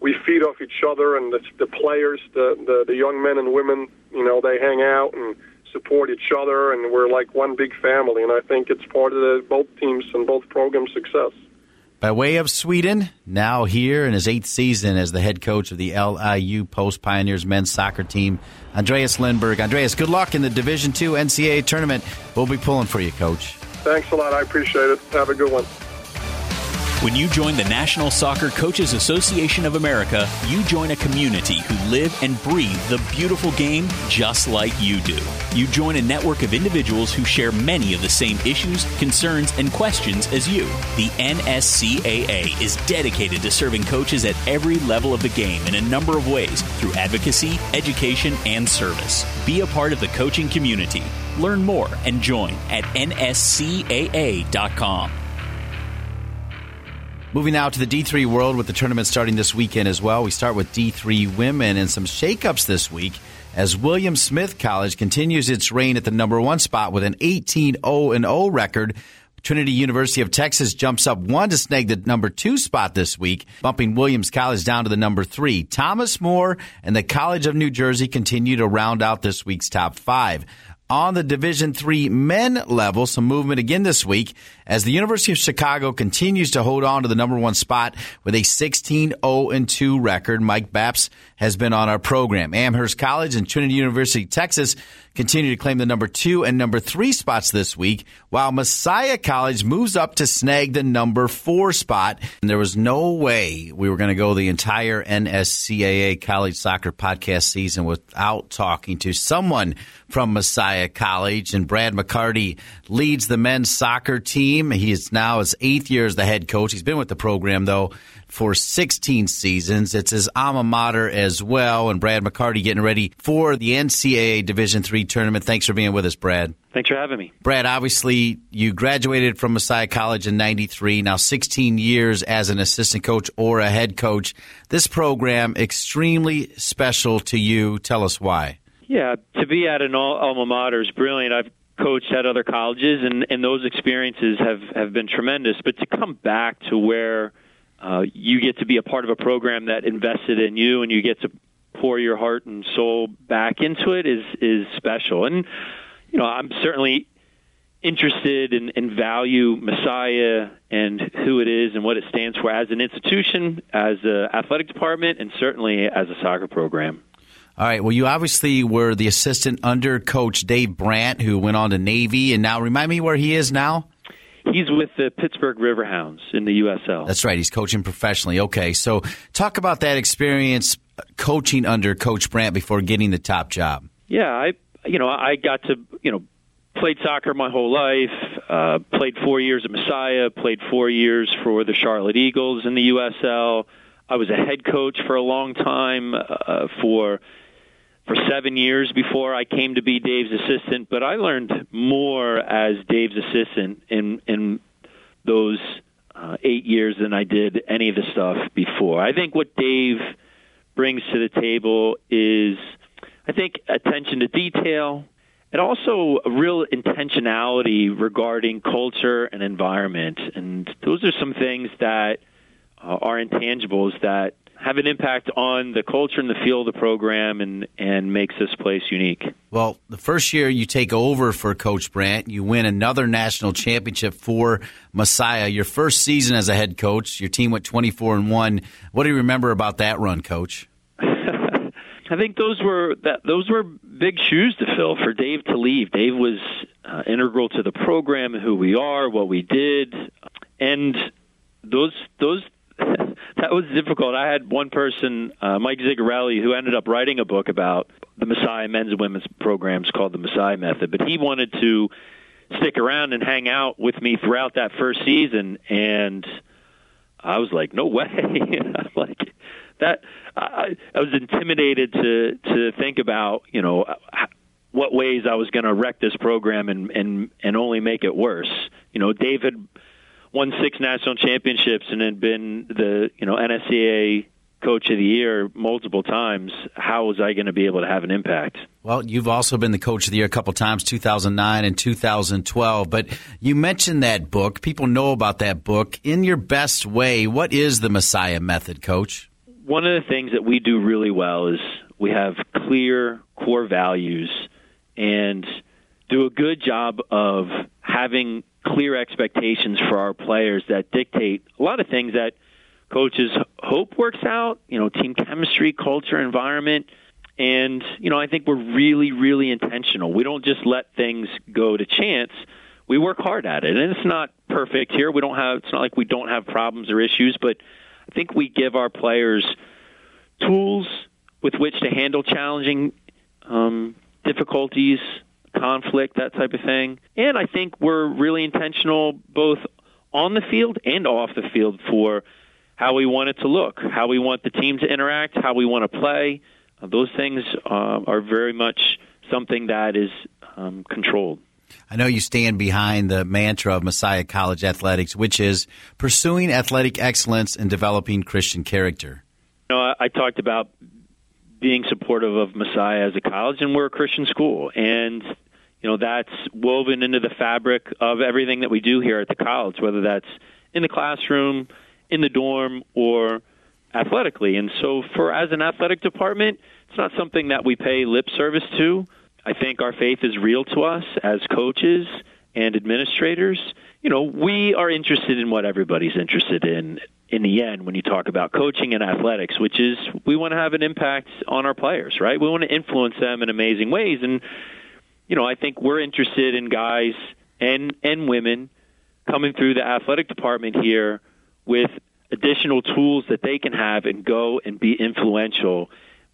we feed off each other, and the, the players, the, the the young men and women, you know, they hang out and support each other, and we're like one big family. And I think it's part of the, both teams and both programs' success. By way of Sweden, now here in his eighth season as the head coach of the LIU Post Pioneers men's soccer team, Andreas Lindberg. Andreas, good luck in the Division II NCAA tournament. We'll be pulling for you, Coach. Thanks a lot. I appreciate it. Have a good one. When you join the National Soccer Coaches Association of America, you join a community who live and breathe the beautiful game just like you do. You join a network of individuals who share many of the same issues, concerns, and questions as you. The NSCAA is dedicated to serving coaches at every level of the game in a number of ways through advocacy, education, and service. Be a part of the coaching community. Learn more and join at nscaa.com. Moving now to the D3 world with the tournament starting this weekend as well. We start with D3 women and some shakeups this week as William Smith College continues its reign at the number one spot with an 18 0 0 record. Trinity University of Texas jumps up one to snag the number two spot this week, bumping Williams College down to the number three. Thomas More and the College of New Jersey continue to round out this week's top five on the Division Three men level. Some movement again this week as the University of Chicago continues to hold on to the number one spot with a 16-0-2 record. Mike Babst has been on our program. Amherst College and Trinity University, Texas continue to claim the number two and number three spots this week, while Messiah College moves up to snag the number four spot. And there was no way we were going to go the entire NSCAA college soccer podcast season without talking to someone from Messiah College. And Brad McCarty leads the men's soccer team. He is now his eighth year as the head coach. He's been with the program, though, for 16 seasons. It's his alma mater as well. And Brad McCarty getting ready for the NCAA Division Three tournament. Thanks for being with us, Brad. Thanks for having me. Brad, obviously, you graduated from Messiah College in 93, now 16 years as an assistant coach or a head coach. This program, extremely special to you. Tell us why. Yeah, to be at an alma mater is brilliant. I've coached at other colleges, and, and those experiences have, have been tremendous. But to come back to where uh, you get to be a part of a program that invested in you, and you get to pour your heart and soul back into it is is special. And you know, I'm certainly interested in, in value Messiah and who it is and what it stands for as an institution, as an athletic department, and certainly as a soccer program. All right. Well, you obviously were the assistant under Coach Dave Brandt, who went on to Navy, and now remind me where he is now. He's with the Pittsburgh Riverhounds in the USL. That's right. He's coaching professionally. Okay, so talk about that experience coaching under Coach Brandt before getting the top job. Yeah, I you know I got to you know played soccer my whole life. Uh, played four years at Messiah. Played four years for the Charlotte Eagles in the USL. I was a head coach for a long time uh, for for seven years before I came to be Dave's assistant. But I learned more as Dave's assistant in in those uh, eight years than I did any of the stuff before. I think what Dave brings to the table is, I think, attention to detail and also a real intentionality regarding culture and environment. And those are some things that uh, are intangibles that have an impact on the culture and the feel of the program and, and makes this place unique. Well, the first year you take over for Coach Brandt, you win another national championship for Messiah. Your first season as a head coach, your team went 24 and 1. What do you remember about that run, coach? I think those were that those were big shoes to fill for Dave to leave. Dave was uh, integral to the program, who we are, what we did, and those those that was difficult. I had one person, uh, Mike Zigarelli, who ended up writing a book about the Messiah men's and women's programs called the Messiah Method. But he wanted to stick around and hang out with me throughout that first season, and I was like, no way. I'm like that. I, I was intimidated to to think about, you know, what ways I was going to wreck this program and and and only make it worse. You know, David won six national championships and had been the you know NSCAA coach of the year multiple times, how was I going to be able to have an impact? Well, you've also been the coach of the year a couple times, 2009 and 2012. But you mentioned that book. People know about that book. In your best way, what is the Messiah method, coach? One of the things that we do really well is we have clear core values and do a good job of having clear expectations for our players that dictate a lot of things that coaches hope works out, you know, team chemistry, culture, environment. And, you know, I think we're really, really intentional. We don't just let things go to chance. We work hard at it. And it's not perfect here. We don't have, it's not like we don't have problems or issues, but I think we give our players tools with which to handle challenging um, difficulties, conflict, that type of thing. And I think we're really intentional both on the field and off the field for how we want it to look, how we want the team to interact, how we want to play. Uh, those things uh, are very much something that is um, controlled. I know you stand behind the mantra of Messiah College Athletics, which is pursuing athletic excellence and developing Christian character. You know, I, I talked about being supportive of Messiah as a college, and we're a Christian school, and you know that's woven into the fabric of everything that we do here at the college, whether that's in the classroom, in the dorm, or athletically. And so, for as an athletic department, it's not something that we pay lip service to. I think our faith is real to us as coaches and administrators. You know, we are interested in what everybody's interested in in the end when you talk about coaching and athletics, which is we want to have an impact on our players, right? We want to influence them in amazing ways and you know, I think we're interested in guys and and women coming through the athletic department here with additional tools that they can have and go and be influential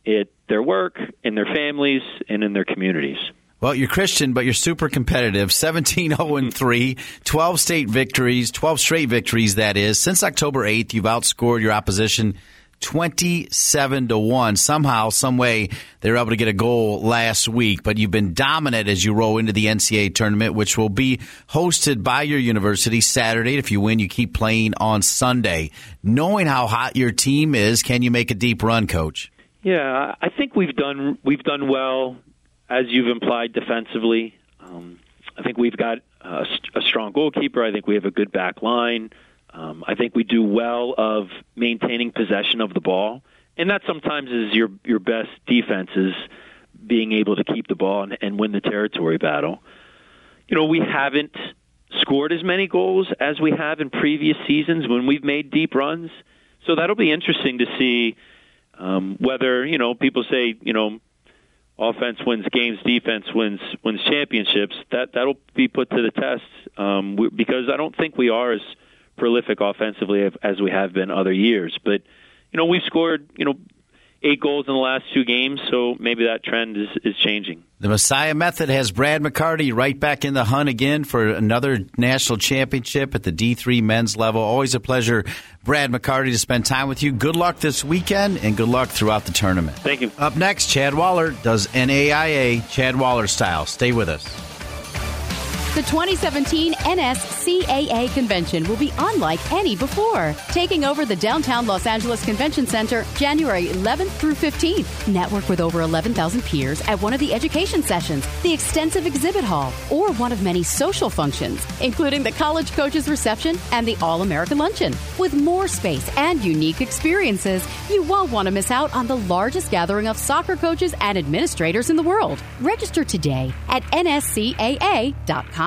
at their work, in their families, and in their communities. Well, you're Christian, but you're super competitive. 17 0 3, 12 state victories, 12 straight victories, that is. Since October 8th, you've outscored your opposition 27 to 1. Somehow, some way, they were able to get a goal last week, but you've been dominant as you roll into the NCAA tournament, which will be hosted by your university Saturday. If you win, you keep playing on Sunday. Knowing how hot your team is, can you make a deep run, coach? Yeah, I think we've done we've done well, as you've implied, defensively. Um, I think we've got a, a strong goalkeeper. I think we have a good back line. Um, I think we do well of maintaining possession of the ball, and that sometimes is your your best defense is being able to keep the ball and, and win the territory battle. You know, we haven't scored as many goals as we have in previous seasons when we've made deep runs, so that'll be interesting to see um, whether you know people say you know offense wins games, defense wins wins championships. That that'll be put to the test um, we, because I don't think we are as prolific offensively as we have been other years. But you know, we've scored you know eight goals in the last two games, so maybe that trend is, is changing. The Messiah Method has Brad McCarty right back in the hunt again for another national championship at the D3 men's level. Always a pleasure, Brad McCarty, to spend time with you. Good luck this weekend and good luck throughout the tournament. Thank you. Up next, Chad Waller does NAIA Chad Waller style. Stay with us. The 2017 NSCAA convention will be unlike any before, taking over the downtown Los Angeles Convention Center January 11th through 15th. Network with over 11,000 peers at one of the education sessions, the extensive exhibit hall, or one of many social functions, including the college coaches reception and the All American Luncheon. With more space and unique experiences, you won't want to miss out on the largest gathering of soccer coaches and administrators in the world. Register today at nscaa.com.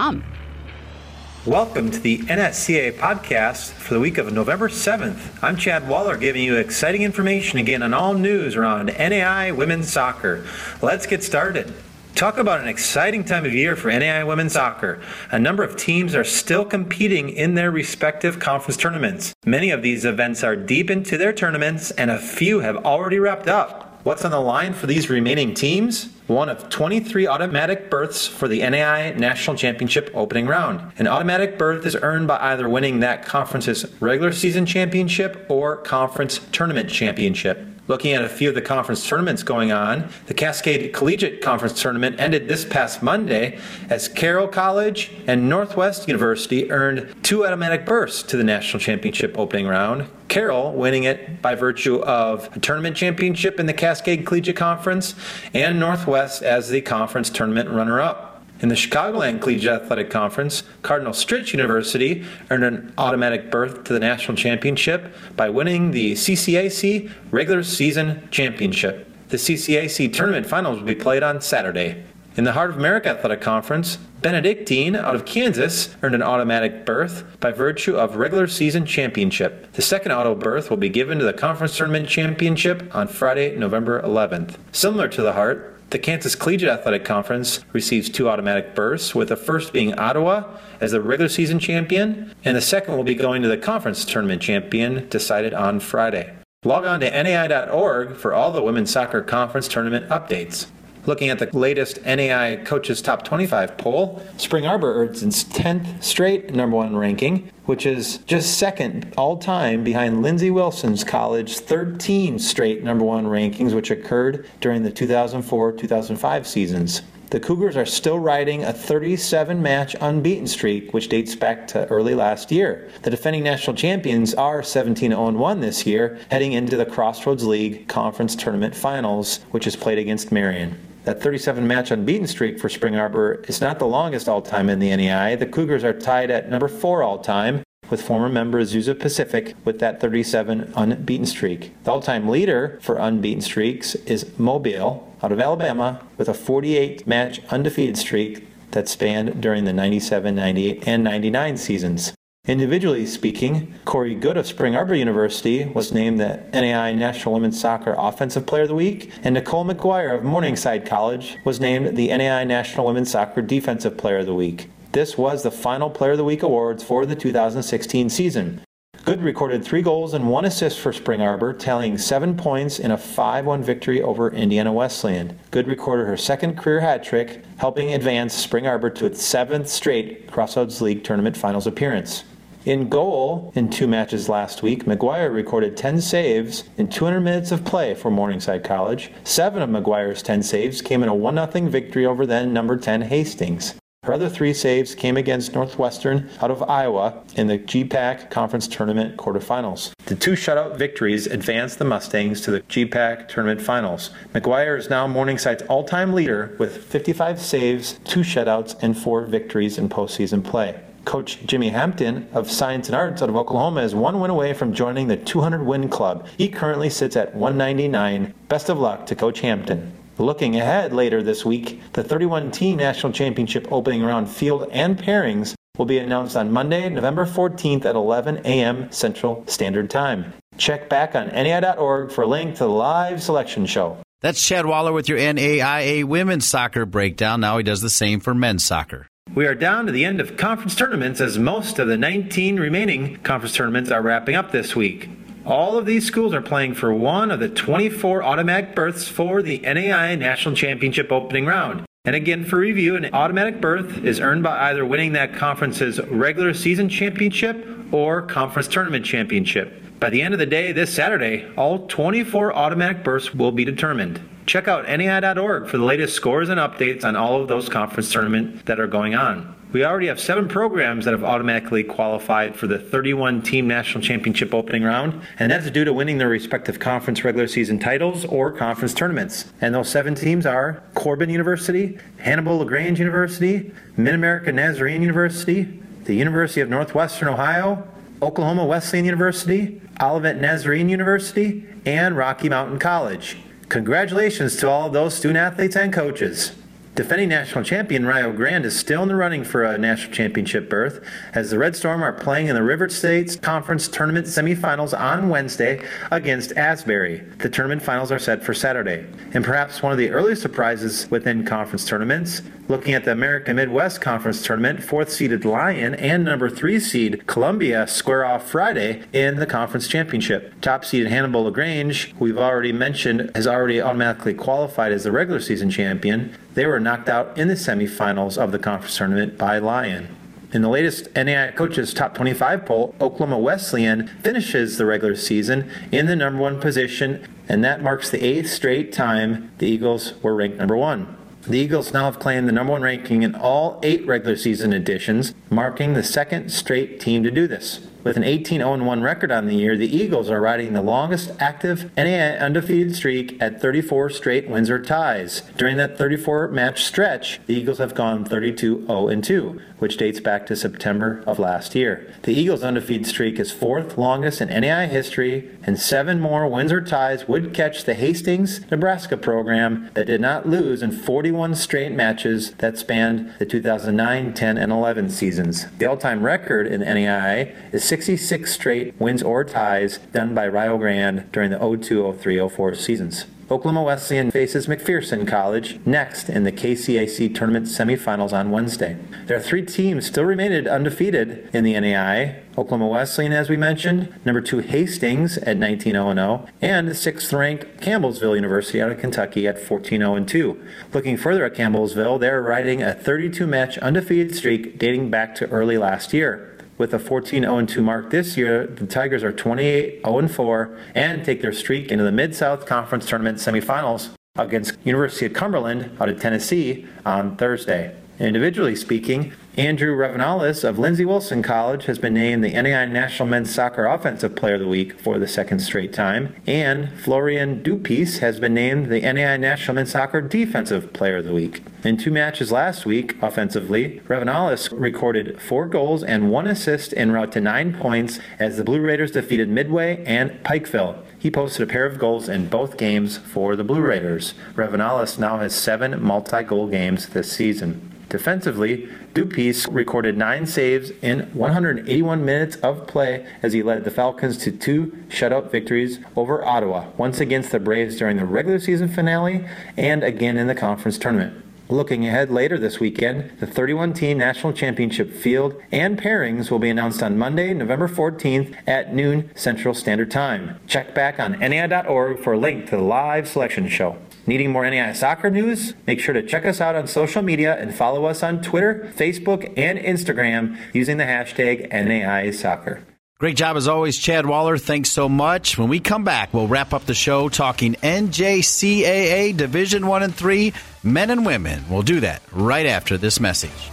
Welcome to the NSCAA podcast for the week of November 7th. I'm Chad Waller giving you exciting information again on all news around NAIA women's soccer. Let's get started. Talk about an exciting time of year for NAIA women's soccer. A number of teams are still competing in their respective conference tournaments. Many of these events are deep into their tournaments, and a few have already wrapped up. What's on the line for these remaining teams? One of 23 automatic berths for the NAIA National Championship opening round. An automatic berth is earned by either winning that conference's regular season championship or conference tournament championship. Looking at a few of the conference tournaments going on, the Cascade Collegiate Conference Tournament ended this past Monday as Carroll College and Northwest University earned two automatic berths to the national championship opening round. Carroll winning it by virtue of a tournament championship in the Cascade Collegiate Conference and Northwest as the conference tournament runner up. In the Chicagoland Collegiate Athletic Conference, Cardinal Stritch University earned an automatic berth to the national championship by winning the CCAC regular season championship. The CCAC tournament finals will be played on Saturday. In the Heart of America Athletic Conference, Benedictine out of Kansas earned an automatic berth by virtue of regular season championship. The second auto berth will be given to the conference tournament championship on Friday, November 11th. Similar to the Heart, the Kansas Collegiate Athletic Conference receives two automatic berths, with the first being Ottawa as the regular season champion, and the second will be going to the conference tournament champion decided on Friday. Log on to NAIA.org for all the women's soccer conference tournament updates. Looking at the latest NAIA Coaches Top 25 poll, Spring Arbor earns its 10th straight number one ranking, which is just second all time behind Lindsey Wilson's college 13 straight number one rankings, which occurred during the 2004 2005 seasons. The Cougars are still riding a 37 match unbeaten streak, which dates back to early last year. The defending national champions are 17 0 1 this year, heading into the Crossroads League Conference Tournament Finals, which is played against Marian. That 37 match unbeaten streak for Spring Arbor is not the longest all time in the NAIA. The Cougars are tied at number four all time, with former member Azusa Pacific with that 37 unbeaten streak. The all time leader for unbeaten streaks is Mobile out of Alabama with a 48 match undefeated streak that spanned during the 97, 98, and 99 seasons. Individually speaking, Corey Good of Spring Arbor University was named the NAIA National Women's Soccer Offensive Player of the Week, and Nicole McGuire of Morningside College was named the NAIA National Women's Soccer Defensive Player of the Week. This was the final Player of the Week awards for the 2016 season. Good recorded three goals and one assist for Spring Arbor, tallying seven points in a 5 1 victory over Indiana Wesleyan. Good recorded her second career hat trick, helping advance Spring Arbor to its seventh straight Crossroads League Tournament Finals appearance. In goal, in two matches last week, McGuire recorded 10 saves in 200 minutes of play for Morningside College. Seven of McGuire's 10 saves came in a 1 0 victory over then number 10 Hastings. Her other three saves came against Northwestern out of Iowa in the GPAC Conference Tournament quarterfinals. The two shutout victories advanced the Mustangs to the GPAC Tournament Finals. McGuire is now Morningside's all time leader with 55 saves, two shutouts, and four victories in postseason play. Coach Jimmy Hampton of Science and Arts out of Oklahoma is one win away from joining the 200 win club. He currently sits at 199. Best of luck to Coach Hampton. Looking ahead later this week, the 31 team national championship opening round field and pairings will be announced on Monday, November 14th at 11 a.m. Central Standard Time. Check back on NAIA.org for a link to the live selection show. That's Chad Waller with your NAIA women's soccer breakdown. Now he does the same for men's soccer. We are down to the end of conference tournaments as most of the 19 remaining conference tournaments are wrapping up this week. All of these schools are playing for one of the 24 automatic berths for the NAIA National Championship opening round. And again, for review, an automatic berth is earned by either winning that conference's regular season championship or conference tournament championship. By the end of the day this Saturday, all 24 automatic berths will be determined. Check out NAIA.org for the latest scores and updates on all of those conference tournaments that are going on. We already have seven programs that have automatically qualified for the 31 team national championship opening round, and that's due to winning their respective conference regular season titles or conference tournaments. And those seven teams are Corban University, Hannibal LaGrange University, Mid America Nazarene University, the University of Northwestern Ohio, Oklahoma Wesleyan University, Olivet Nazarene University, and Rocky Mountain College. Congratulations to all those student athletes and coaches. Defending national champion Rio Grande is still in the running for a national championship berth as the Red Storm are playing in the River States Conference Tournament semifinals on Wednesday against Asbury. The tournament finals are set for Saturday. And perhaps one of the early surprises within conference tournaments, looking at the American Midwest Conference Tournament, fourth seeded Lyon and number three seed Columbia square off Friday in the conference championship. Top seeded Hannibal LaGrange, we've already mentioned, has already automatically qualified as the regular season champion. They were knocked out in the semifinals of the conference tournament by Lyon. In the latest NAIA Coaches Top 25 poll, Oklahoma Wesleyan finishes the regular season in the number one position, and that marks the eighth straight time the Eagles were ranked number one. The Eagles now have claimed the number one ranking in all eight regular season editions, marking the second straight team to do this. With an 18 0 1 record on the year, the Eagles are riding the longest active NAIA undefeated streak at 34 straight wins or ties. During that 34 match stretch, the Eagles have gone 32 0 2, which dates back to September of last year. The Eagles' undefeated streak is fourth longest in NAIA history, and seven more wins or ties would catch the Hastings, Nebraska program that did not lose in 41 straight matches that spanned the 2009, 10, and 11 seasons. The all time record in NAIA is 66 straight wins or ties done by Rio Grande during the 02, 03, 04 seasons. Oklahoma Wesleyan faces McPherson College next in the KCAC tournament semifinals on Wednesday. There are three teams still remained undefeated in the NAIA. Oklahoma Wesleyan, as we mentioned, number two Hastings at 19-0-0, and sixth ranked Campbellsville University out of Kentucky at 14-0-2. Looking further at Campbellsville, they're riding a 32 match undefeated streak dating back to early last year. With a 14 0 2 mark this year, the Tigers are 28 0 4 and take their streak into the Mid South Conference Tournament semifinals against University of Cumberland out of Tennessee on Thursday. Individually speaking, Andrew Revenalis of Lindsey Wilson College has been named the NAIA National Men's Soccer Offensive Player of the Week for the second straight time, and Florian Dupice has been named the NAIA National Men's Soccer Defensive Player of the Week. In two matches last week, offensively, Revenalis recorded four goals and one assist en route to nine points as the Blue Raiders defeated Midway and Pikeville. He posted a pair of goals in both games for the Blue Raiders. Revenalis now has seven multi goal games this season. Defensively, Dupice recorded nine saves in 181 minutes of play as he led the Falcons to two shutout victories over Ottawa, once against the Braves during the regular season finale and again in the conference tournament. Looking ahead later this weekend, the 31 team national championship field and pairings will be announced on Monday, November 14th at noon Central Standard Time. Check back on NAIA.org for a link to the live selection show. Needing more NAIA soccer news? Make sure to check us out on social media and follow us on Twitter, Facebook, and Instagram using the hashtag NAIA Soccer. Great job as always, Chad Waller. Thanks so much. When we come back, we'll wrap up the show talking NJCAA Division 1 and 3 men and women. We'll do that right after this message.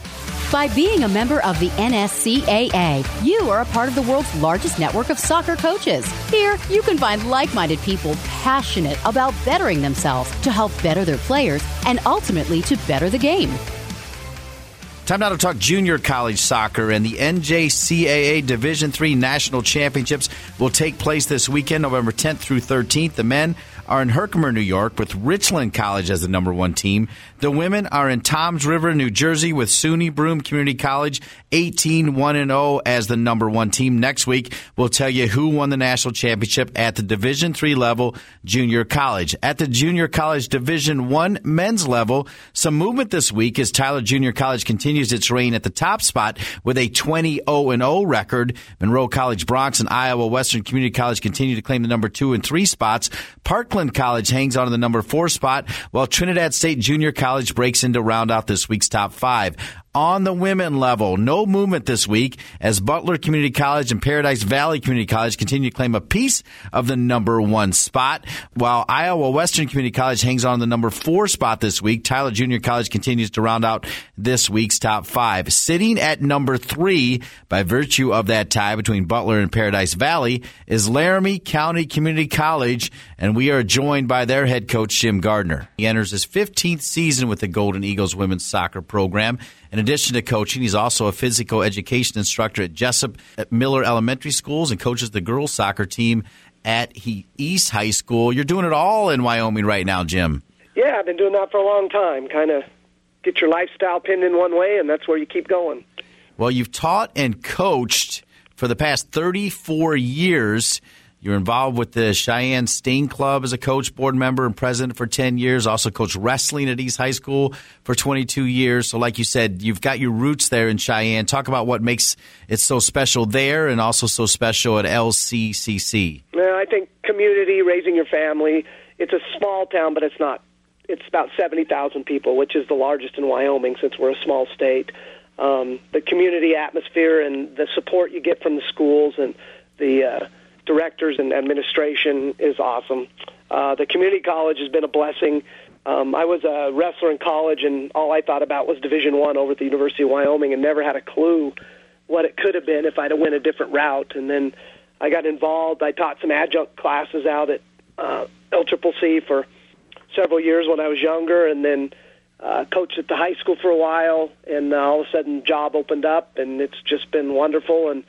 By being a member of the NSCAA, you are a part of the world's largest network of soccer coaches. Here, you can find like minded people passionate about bettering themselves to help better their players and ultimately to better the game. Time now to talk junior college soccer and the NJCAA Division III National Championships will take place this weekend, November 10th through 13th. The men are in Herkimer, New York, with Richland College as the number one team. The women are in Toms River, New Jersey, with SUNY Broome Community College 18 1 0 as the number one team. Next week, we'll tell you who won the national championship at the Division three level junior college. At the junior college Division one men's level, some movement this week as Tyler Junior College continues its reign at the top spot with a 20 0 0 record. Monroe College Bronx and Iowa Western Community College continue to claim the number two and three spots. Parkland College hangs on to the number four spot, while Trinidad State Junior College breaks into round out this week's top five on the women level. No movement this week as Butler Community College and Paradise Valley Community College continue to claim a piece of the number one spot, while Iowa Western Community College hangs on the number four spot this week. Tyler Junior College continues to round out this week's top five. Sitting at number three by virtue of that tie between Butler and Paradise Valley is Laramie County Community College, and we are joined by their head coach, Jim Gardner. He enters his 15th season with the Golden Eagles women's soccer program. In addition to coaching, he's also a physical education instructor at Jessup at Miller Elementary Schools and coaches the girls soccer team at East High School. You're doing it all in Wyoming right now, Jim. Yeah, I've been doing that for a long time. Kind of get your lifestyle pinned in one way, and that's where you keep going. Well, you've taught and coached for the past 34 years. You're involved with the Cheyenne Stain Club as a coach, board member, and president for 10 years. Also coached wrestling at East High School for 22 years. So, like you said, you've got your roots there in Cheyenne. Talk about what makes it so special there and also so special at LCCC. Well, I think community, raising your family. It's a small town, but it's not. It's about 70,000 people, which is the largest in Wyoming since we're a small state. Um, the community atmosphere and the support you get from the schools and the uh, directors and administration is awesome. Uh, the community college has been a blessing. Um, I was a wrestler in college, and all I thought about was Division One over at the University of Wyoming, and never had a clue what it could have been if I'd have went a different route. And then I got involved. I taught some adjunct classes out at uh, LCCC for several years when I was younger, and then uh, coached at the high school for a while. And uh, all of a sudden, job opened up, and it's just been wonderful. And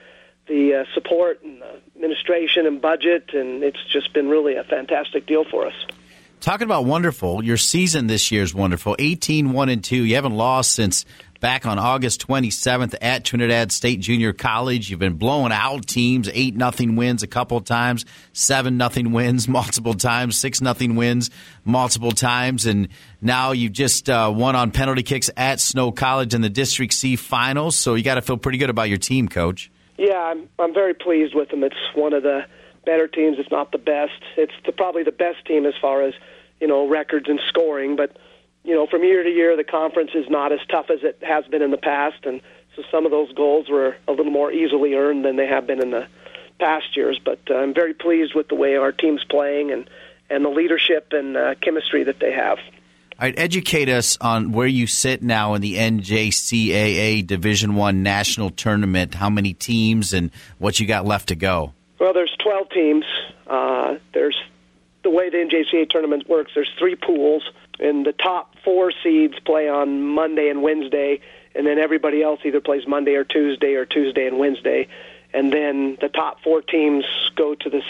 the uh, support and the administration and budget, and it's just been really a fantastic deal for us. Talking about wonderful, your season this year is wonderful. 18 1 and 2. You haven't lost since back on August 27th at Trinidad State Junior College. You've been blowing out teams, 8 nothing wins a couple times, 7 nothing wins multiple times, 6 nothing wins multiple times, and now you've just uh, won on penalty kicks at Snow College in the District C finals. So you got to feel pretty good about your team, coach. Yeah, I'm I'm very pleased with them. It's one of the better teams. It's not the best. It's the, probably the best team as far as you know records and scoring. But you know, from year to year, the conference is not as tough as it has been in the past, and so some of those goals were a little more easily earned than they have been in the past years. But uh, I'm very pleased with the way our team's playing and and the leadership and uh, chemistry that they have. Right, educate us on where you sit now in the NJCAA Division One national tournament. How many teams and what you got left to go? Well, there's 12 teams. Uh, there's the way the NJCAA tournament works. There's three pools, and the top four seeds play on Monday and Wednesday, and then everybody else either plays Monday or Tuesday or Tuesday and Wednesday. And then the top four teams go to the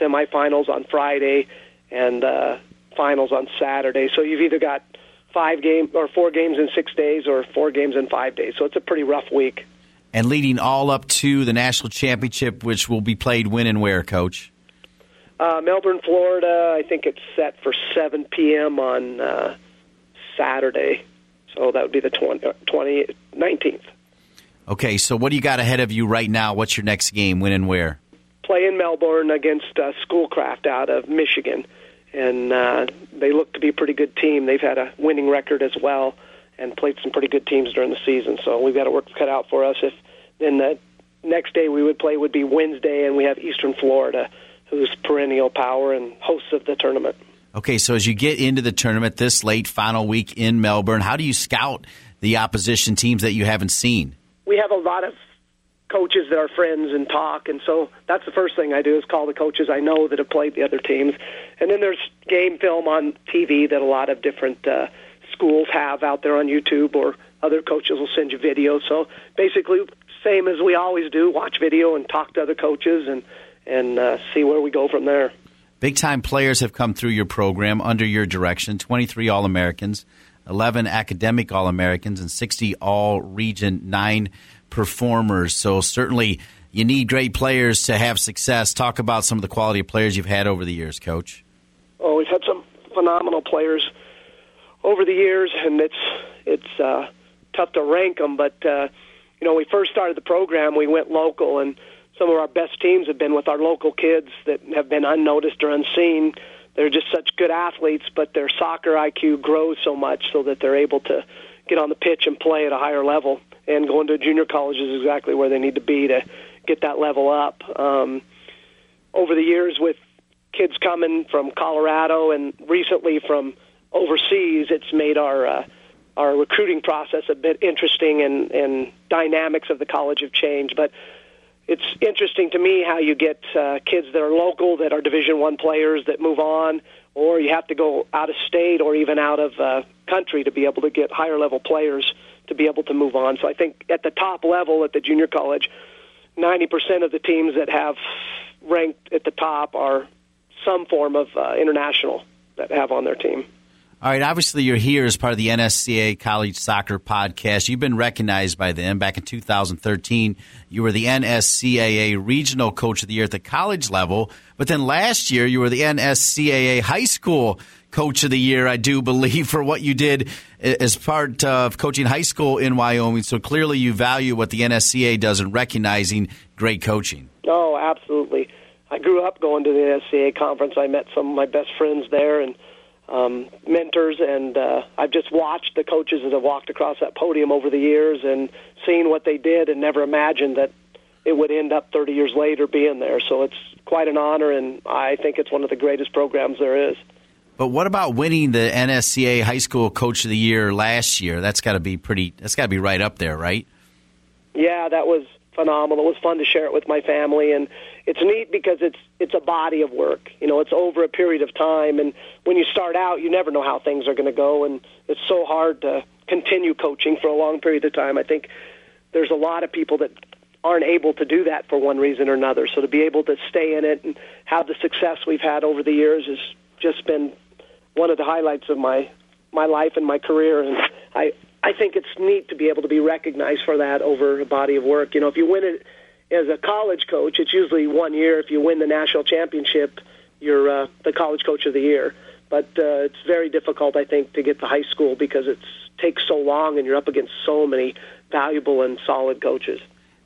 semifinals on Friday, and uh, finals on Saturday. So you've either got five game or four games in six days or four games in five days. So it's a pretty rough week. And leading all up to the national championship, which will be played when and where, Coach? Uh, Melbourne, Florida. I think it's set for 7 p.m. on uh, Saturday. So that would be the 20, 20, 19th. Okay, so what do you got ahead of you right now? What's your next game? When and where? Play in Melbourne against uh, Schoolcraft out of Michigan and uh, they look to be a pretty good team. They've had a winning record as well, and played some pretty good teams during the season. So we've got a work cut out for us. If then the next day we would play would be Wednesday, and we have Eastern Florida, who's perennial power and hosts of the tournament. Okay, so as you get into the tournament this late final week in Melbourne, how do you scout the opposition teams that you haven't seen? We have a lot of coaches that are friends and talk. And so that's the first thing I do is call the coaches I know that have played the other teams. And then there's game film on TV that a lot of different uh, schools have out there on YouTube, or other coaches will send you videos. So basically, same as we always do: watch video and talk to other coaches and and uh, see where we go from there. Big time players have come through your program under your direction 23 All Americans, 11 academic All Americans, and 60 All Region 9 performers. So, certainly, you need great players to have success. Talk about some of the quality of players you've had over the years, Coach. Oh, we've had some phenomenal players over the years, and it's it's uh, tough to rank them. But uh, you know, we first started the program, we went local, and some of our best teams have been with our local kids that have been unnoticed or unseen. They're just such good athletes, but their soccer IQ grows so much so that they're able to get on the pitch and play at a higher level. And going to junior college is exactly where they need to be to get that level up. Um, over the years, with kids coming from Colorado and recently from overseas, it's made our uh, our recruiting process a bit interesting and, and dynamics of the college have changed. But it's interesting to me how you get uh, kids that are local that are Division One players that move on, or you have to go out of state or even out of uh, country to be able to get higher level players to be able to move on. So I think at the top level at the junior college, 90% of the teams that have ranked at the top are some form of uh, international that have on their team. All right, obviously you're here as part of the NSCAA College Soccer Podcast. You've been recognized by them. Back in 2013, you were the NSCAA Regional Coach of the Year at the college level. But then last year, you were the NSCAA High School Coach of the Year, I do believe, for what you did as part of coaching high school in Wyoming. So clearly you value what the NSCAA does in recognizing great coaching. Oh, absolutely. I grew up going to the NSCAA conference. I met some of my best friends there and – um, mentors, and uh, I've just watched the coaches that have walked across that podium over the years and seen what they did, and never imagined that it would end up 30 years later being there. So it's quite an honor, and I think it's one of the greatest programs there is. But what about winning the NSCAA High School Coach of the Year last year? That's got to be pretty. That's got to be right up there, right? Yeah, that was phenomenal. It was fun to share it with my family, and it's neat because it's it's a body of work. You know, it's over a period of time, and when you start out, you never know how things are going to go, and it's so hard to continue coaching for a long period of time. I think there's a lot of people that aren't able to do that for one reason or another. So to be able to stay in it and have the success we've had over the years has just been one of the highlights of my my life and my career. And I I think it's neat to be able to be recognized for that over a body of work. You know, if you win it as a college coach, it's usually one year. If you win the national championship, you're uh, the college coach of the year. But uh, it's very difficult, I think, to get to high school because it takes so long and you're up against so many valuable and solid coaches.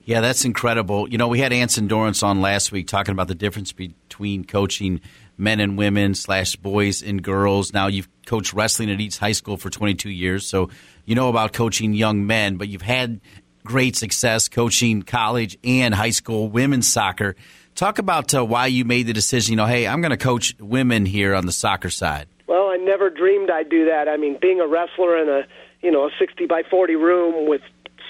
Yeah, that's incredible. You know, we had Anson Dorrance on last week talking about the difference between coaching men and women slash boys and girls. Now you've coached wrestling at East High School for 22 years, so you know about coaching young men, but you've had great success coaching college and high school women's soccer. Talk about uh, why you made the decision, you know, hey, I'm going to coach women here on the soccer side. Well, I never dreamed I'd do that. I mean, being a wrestler in a, you know, a 60 by 40 room with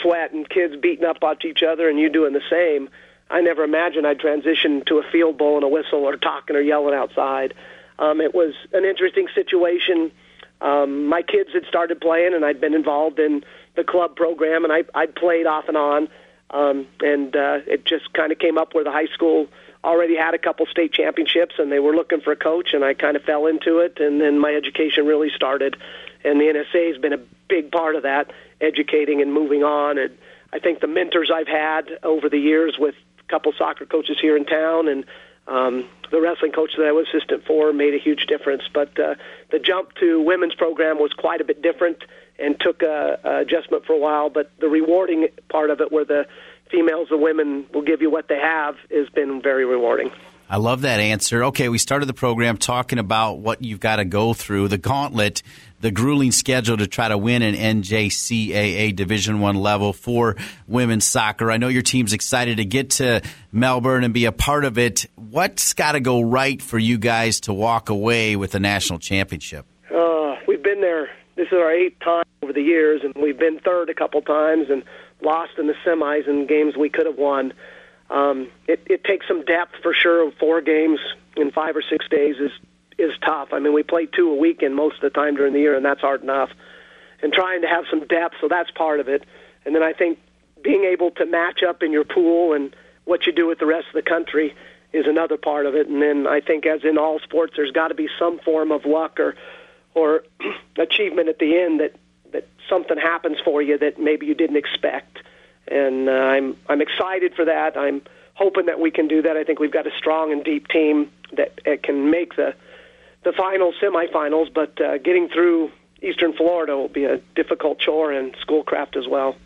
sweat and kids beating up on each other and you doing the same, I never imagined I'd transition to a field bowl and a whistle or talking or yelling outside. Um, it was an interesting situation. Um, my kids had started playing, and I'd been involved in the club program, and I I played off and on, um, and uh, it just kind of came up where the high school already had a couple state championships, and they were looking for a coach, and I kind of fell into it, and then my education really started, and the NSA has been a big part of that, educating and moving on, and I think the mentors I've had over the years with couple soccer coaches here in town and um, the wrestling coach that I was assistant for made a huge difference. But uh, the jump to women's program was quite a bit different and took a, a adjustment for a while. But the rewarding part of it, where the females and women will give you what they have, has been very rewarding. I love that answer. Okay, we started the program talking about what you've got to go through, the gauntlet, the grueling schedule to try to win an NJCAA Division One level for women's soccer. I know your team's excited to get to Melbourne and be a part of it. What's got to go right for you guys to walk away with a national championship? Uh, we've been there. This is our eighth time over the years, and we've been third a couple times and lost in the semis in games we could have won. Um, it, it takes some depth for sure. Four games in five or six days is is tough. I mean, we play two a weekend most of the time during the year, and that's hard enough. And trying to have some depth, so that's part of it. And then I think being able to match up in your pool and what you do with the rest of the country is another part of it. And then I think, as in all sports, there's got to be some form of luck or or achievement at the end that that something happens for you that maybe you didn't expect. And uh, I'm I'm excited for that. I'm hoping that we can do that. I think we've got a strong and deep team that uh, can make the the finals, semifinals. But uh, getting through Eastern Florida will be a difficult chore and schoolcraft as well.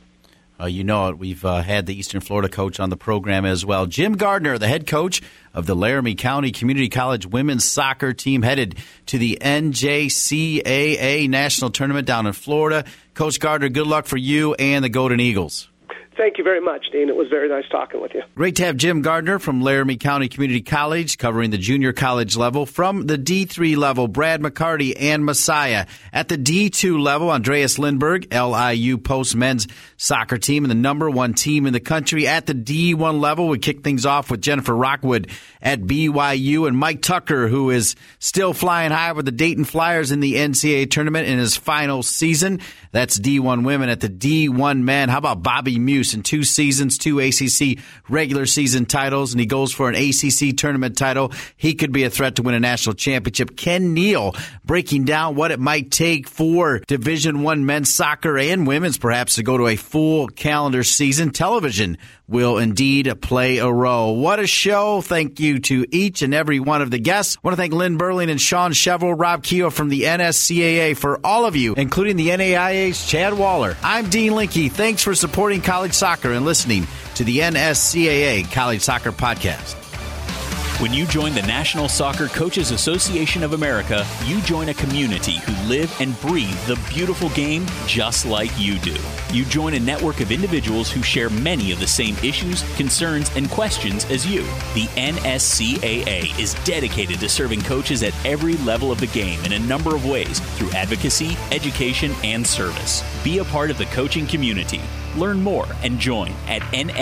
Uh, you know it. We've uh, had the Eastern Florida coach on the program as well. Jim Gardner, the head coach of the Laramie County Community College women's soccer team, headed to the NJCAA National Tournament down in Florida. Coach Gardner, good luck for you and the Golden Eagles. Thank you very much, Dean. It was very nice talking with you. Great to have Jim Gardner from Laramie County Community College covering the junior college level. From the D3 level, Brad McCarty and Messiah. At the D2 level, Andreas Lindberg, LIU Post men's soccer team and the number one team in the country. At the D1 level, we kick things off with Jennifer Rockwood at BYU and Mike Tucker, who is still flying high with the Dayton Flyers in the NCAA tournament in his final season. That's D1 women at the D1 men. How about Bobby Muuss in two seasons, two ACC regular season titles, and he goes for an ACC tournament title. He could be a threat to win a national championship. Ken Neal breaking down what it might take for Division One men's soccer and women's perhaps to go to a full calendar season. Television will indeed play a role. What a show. Thank you to each and every one of the guests. I want to thank Lynn Berling and Sean Chevel, Rob Keogh from the NSCAA for all of you, including the NAIA's Chad Waller. I'm Dean Linke. Thanks for supporting college soccer and listening to the NSCAA College Soccer Podcast. When you join the National Soccer Coaches Association of America, you join a community who live and breathe the beautiful game just like you do. You join a network of individuals who share many of the same issues, concerns, and questions as you. The NSCAA is dedicated to serving coaches at every level of the game in a number of ways through advocacy, education, and service. Be a part of the coaching community. Learn more and join at nscaa.com.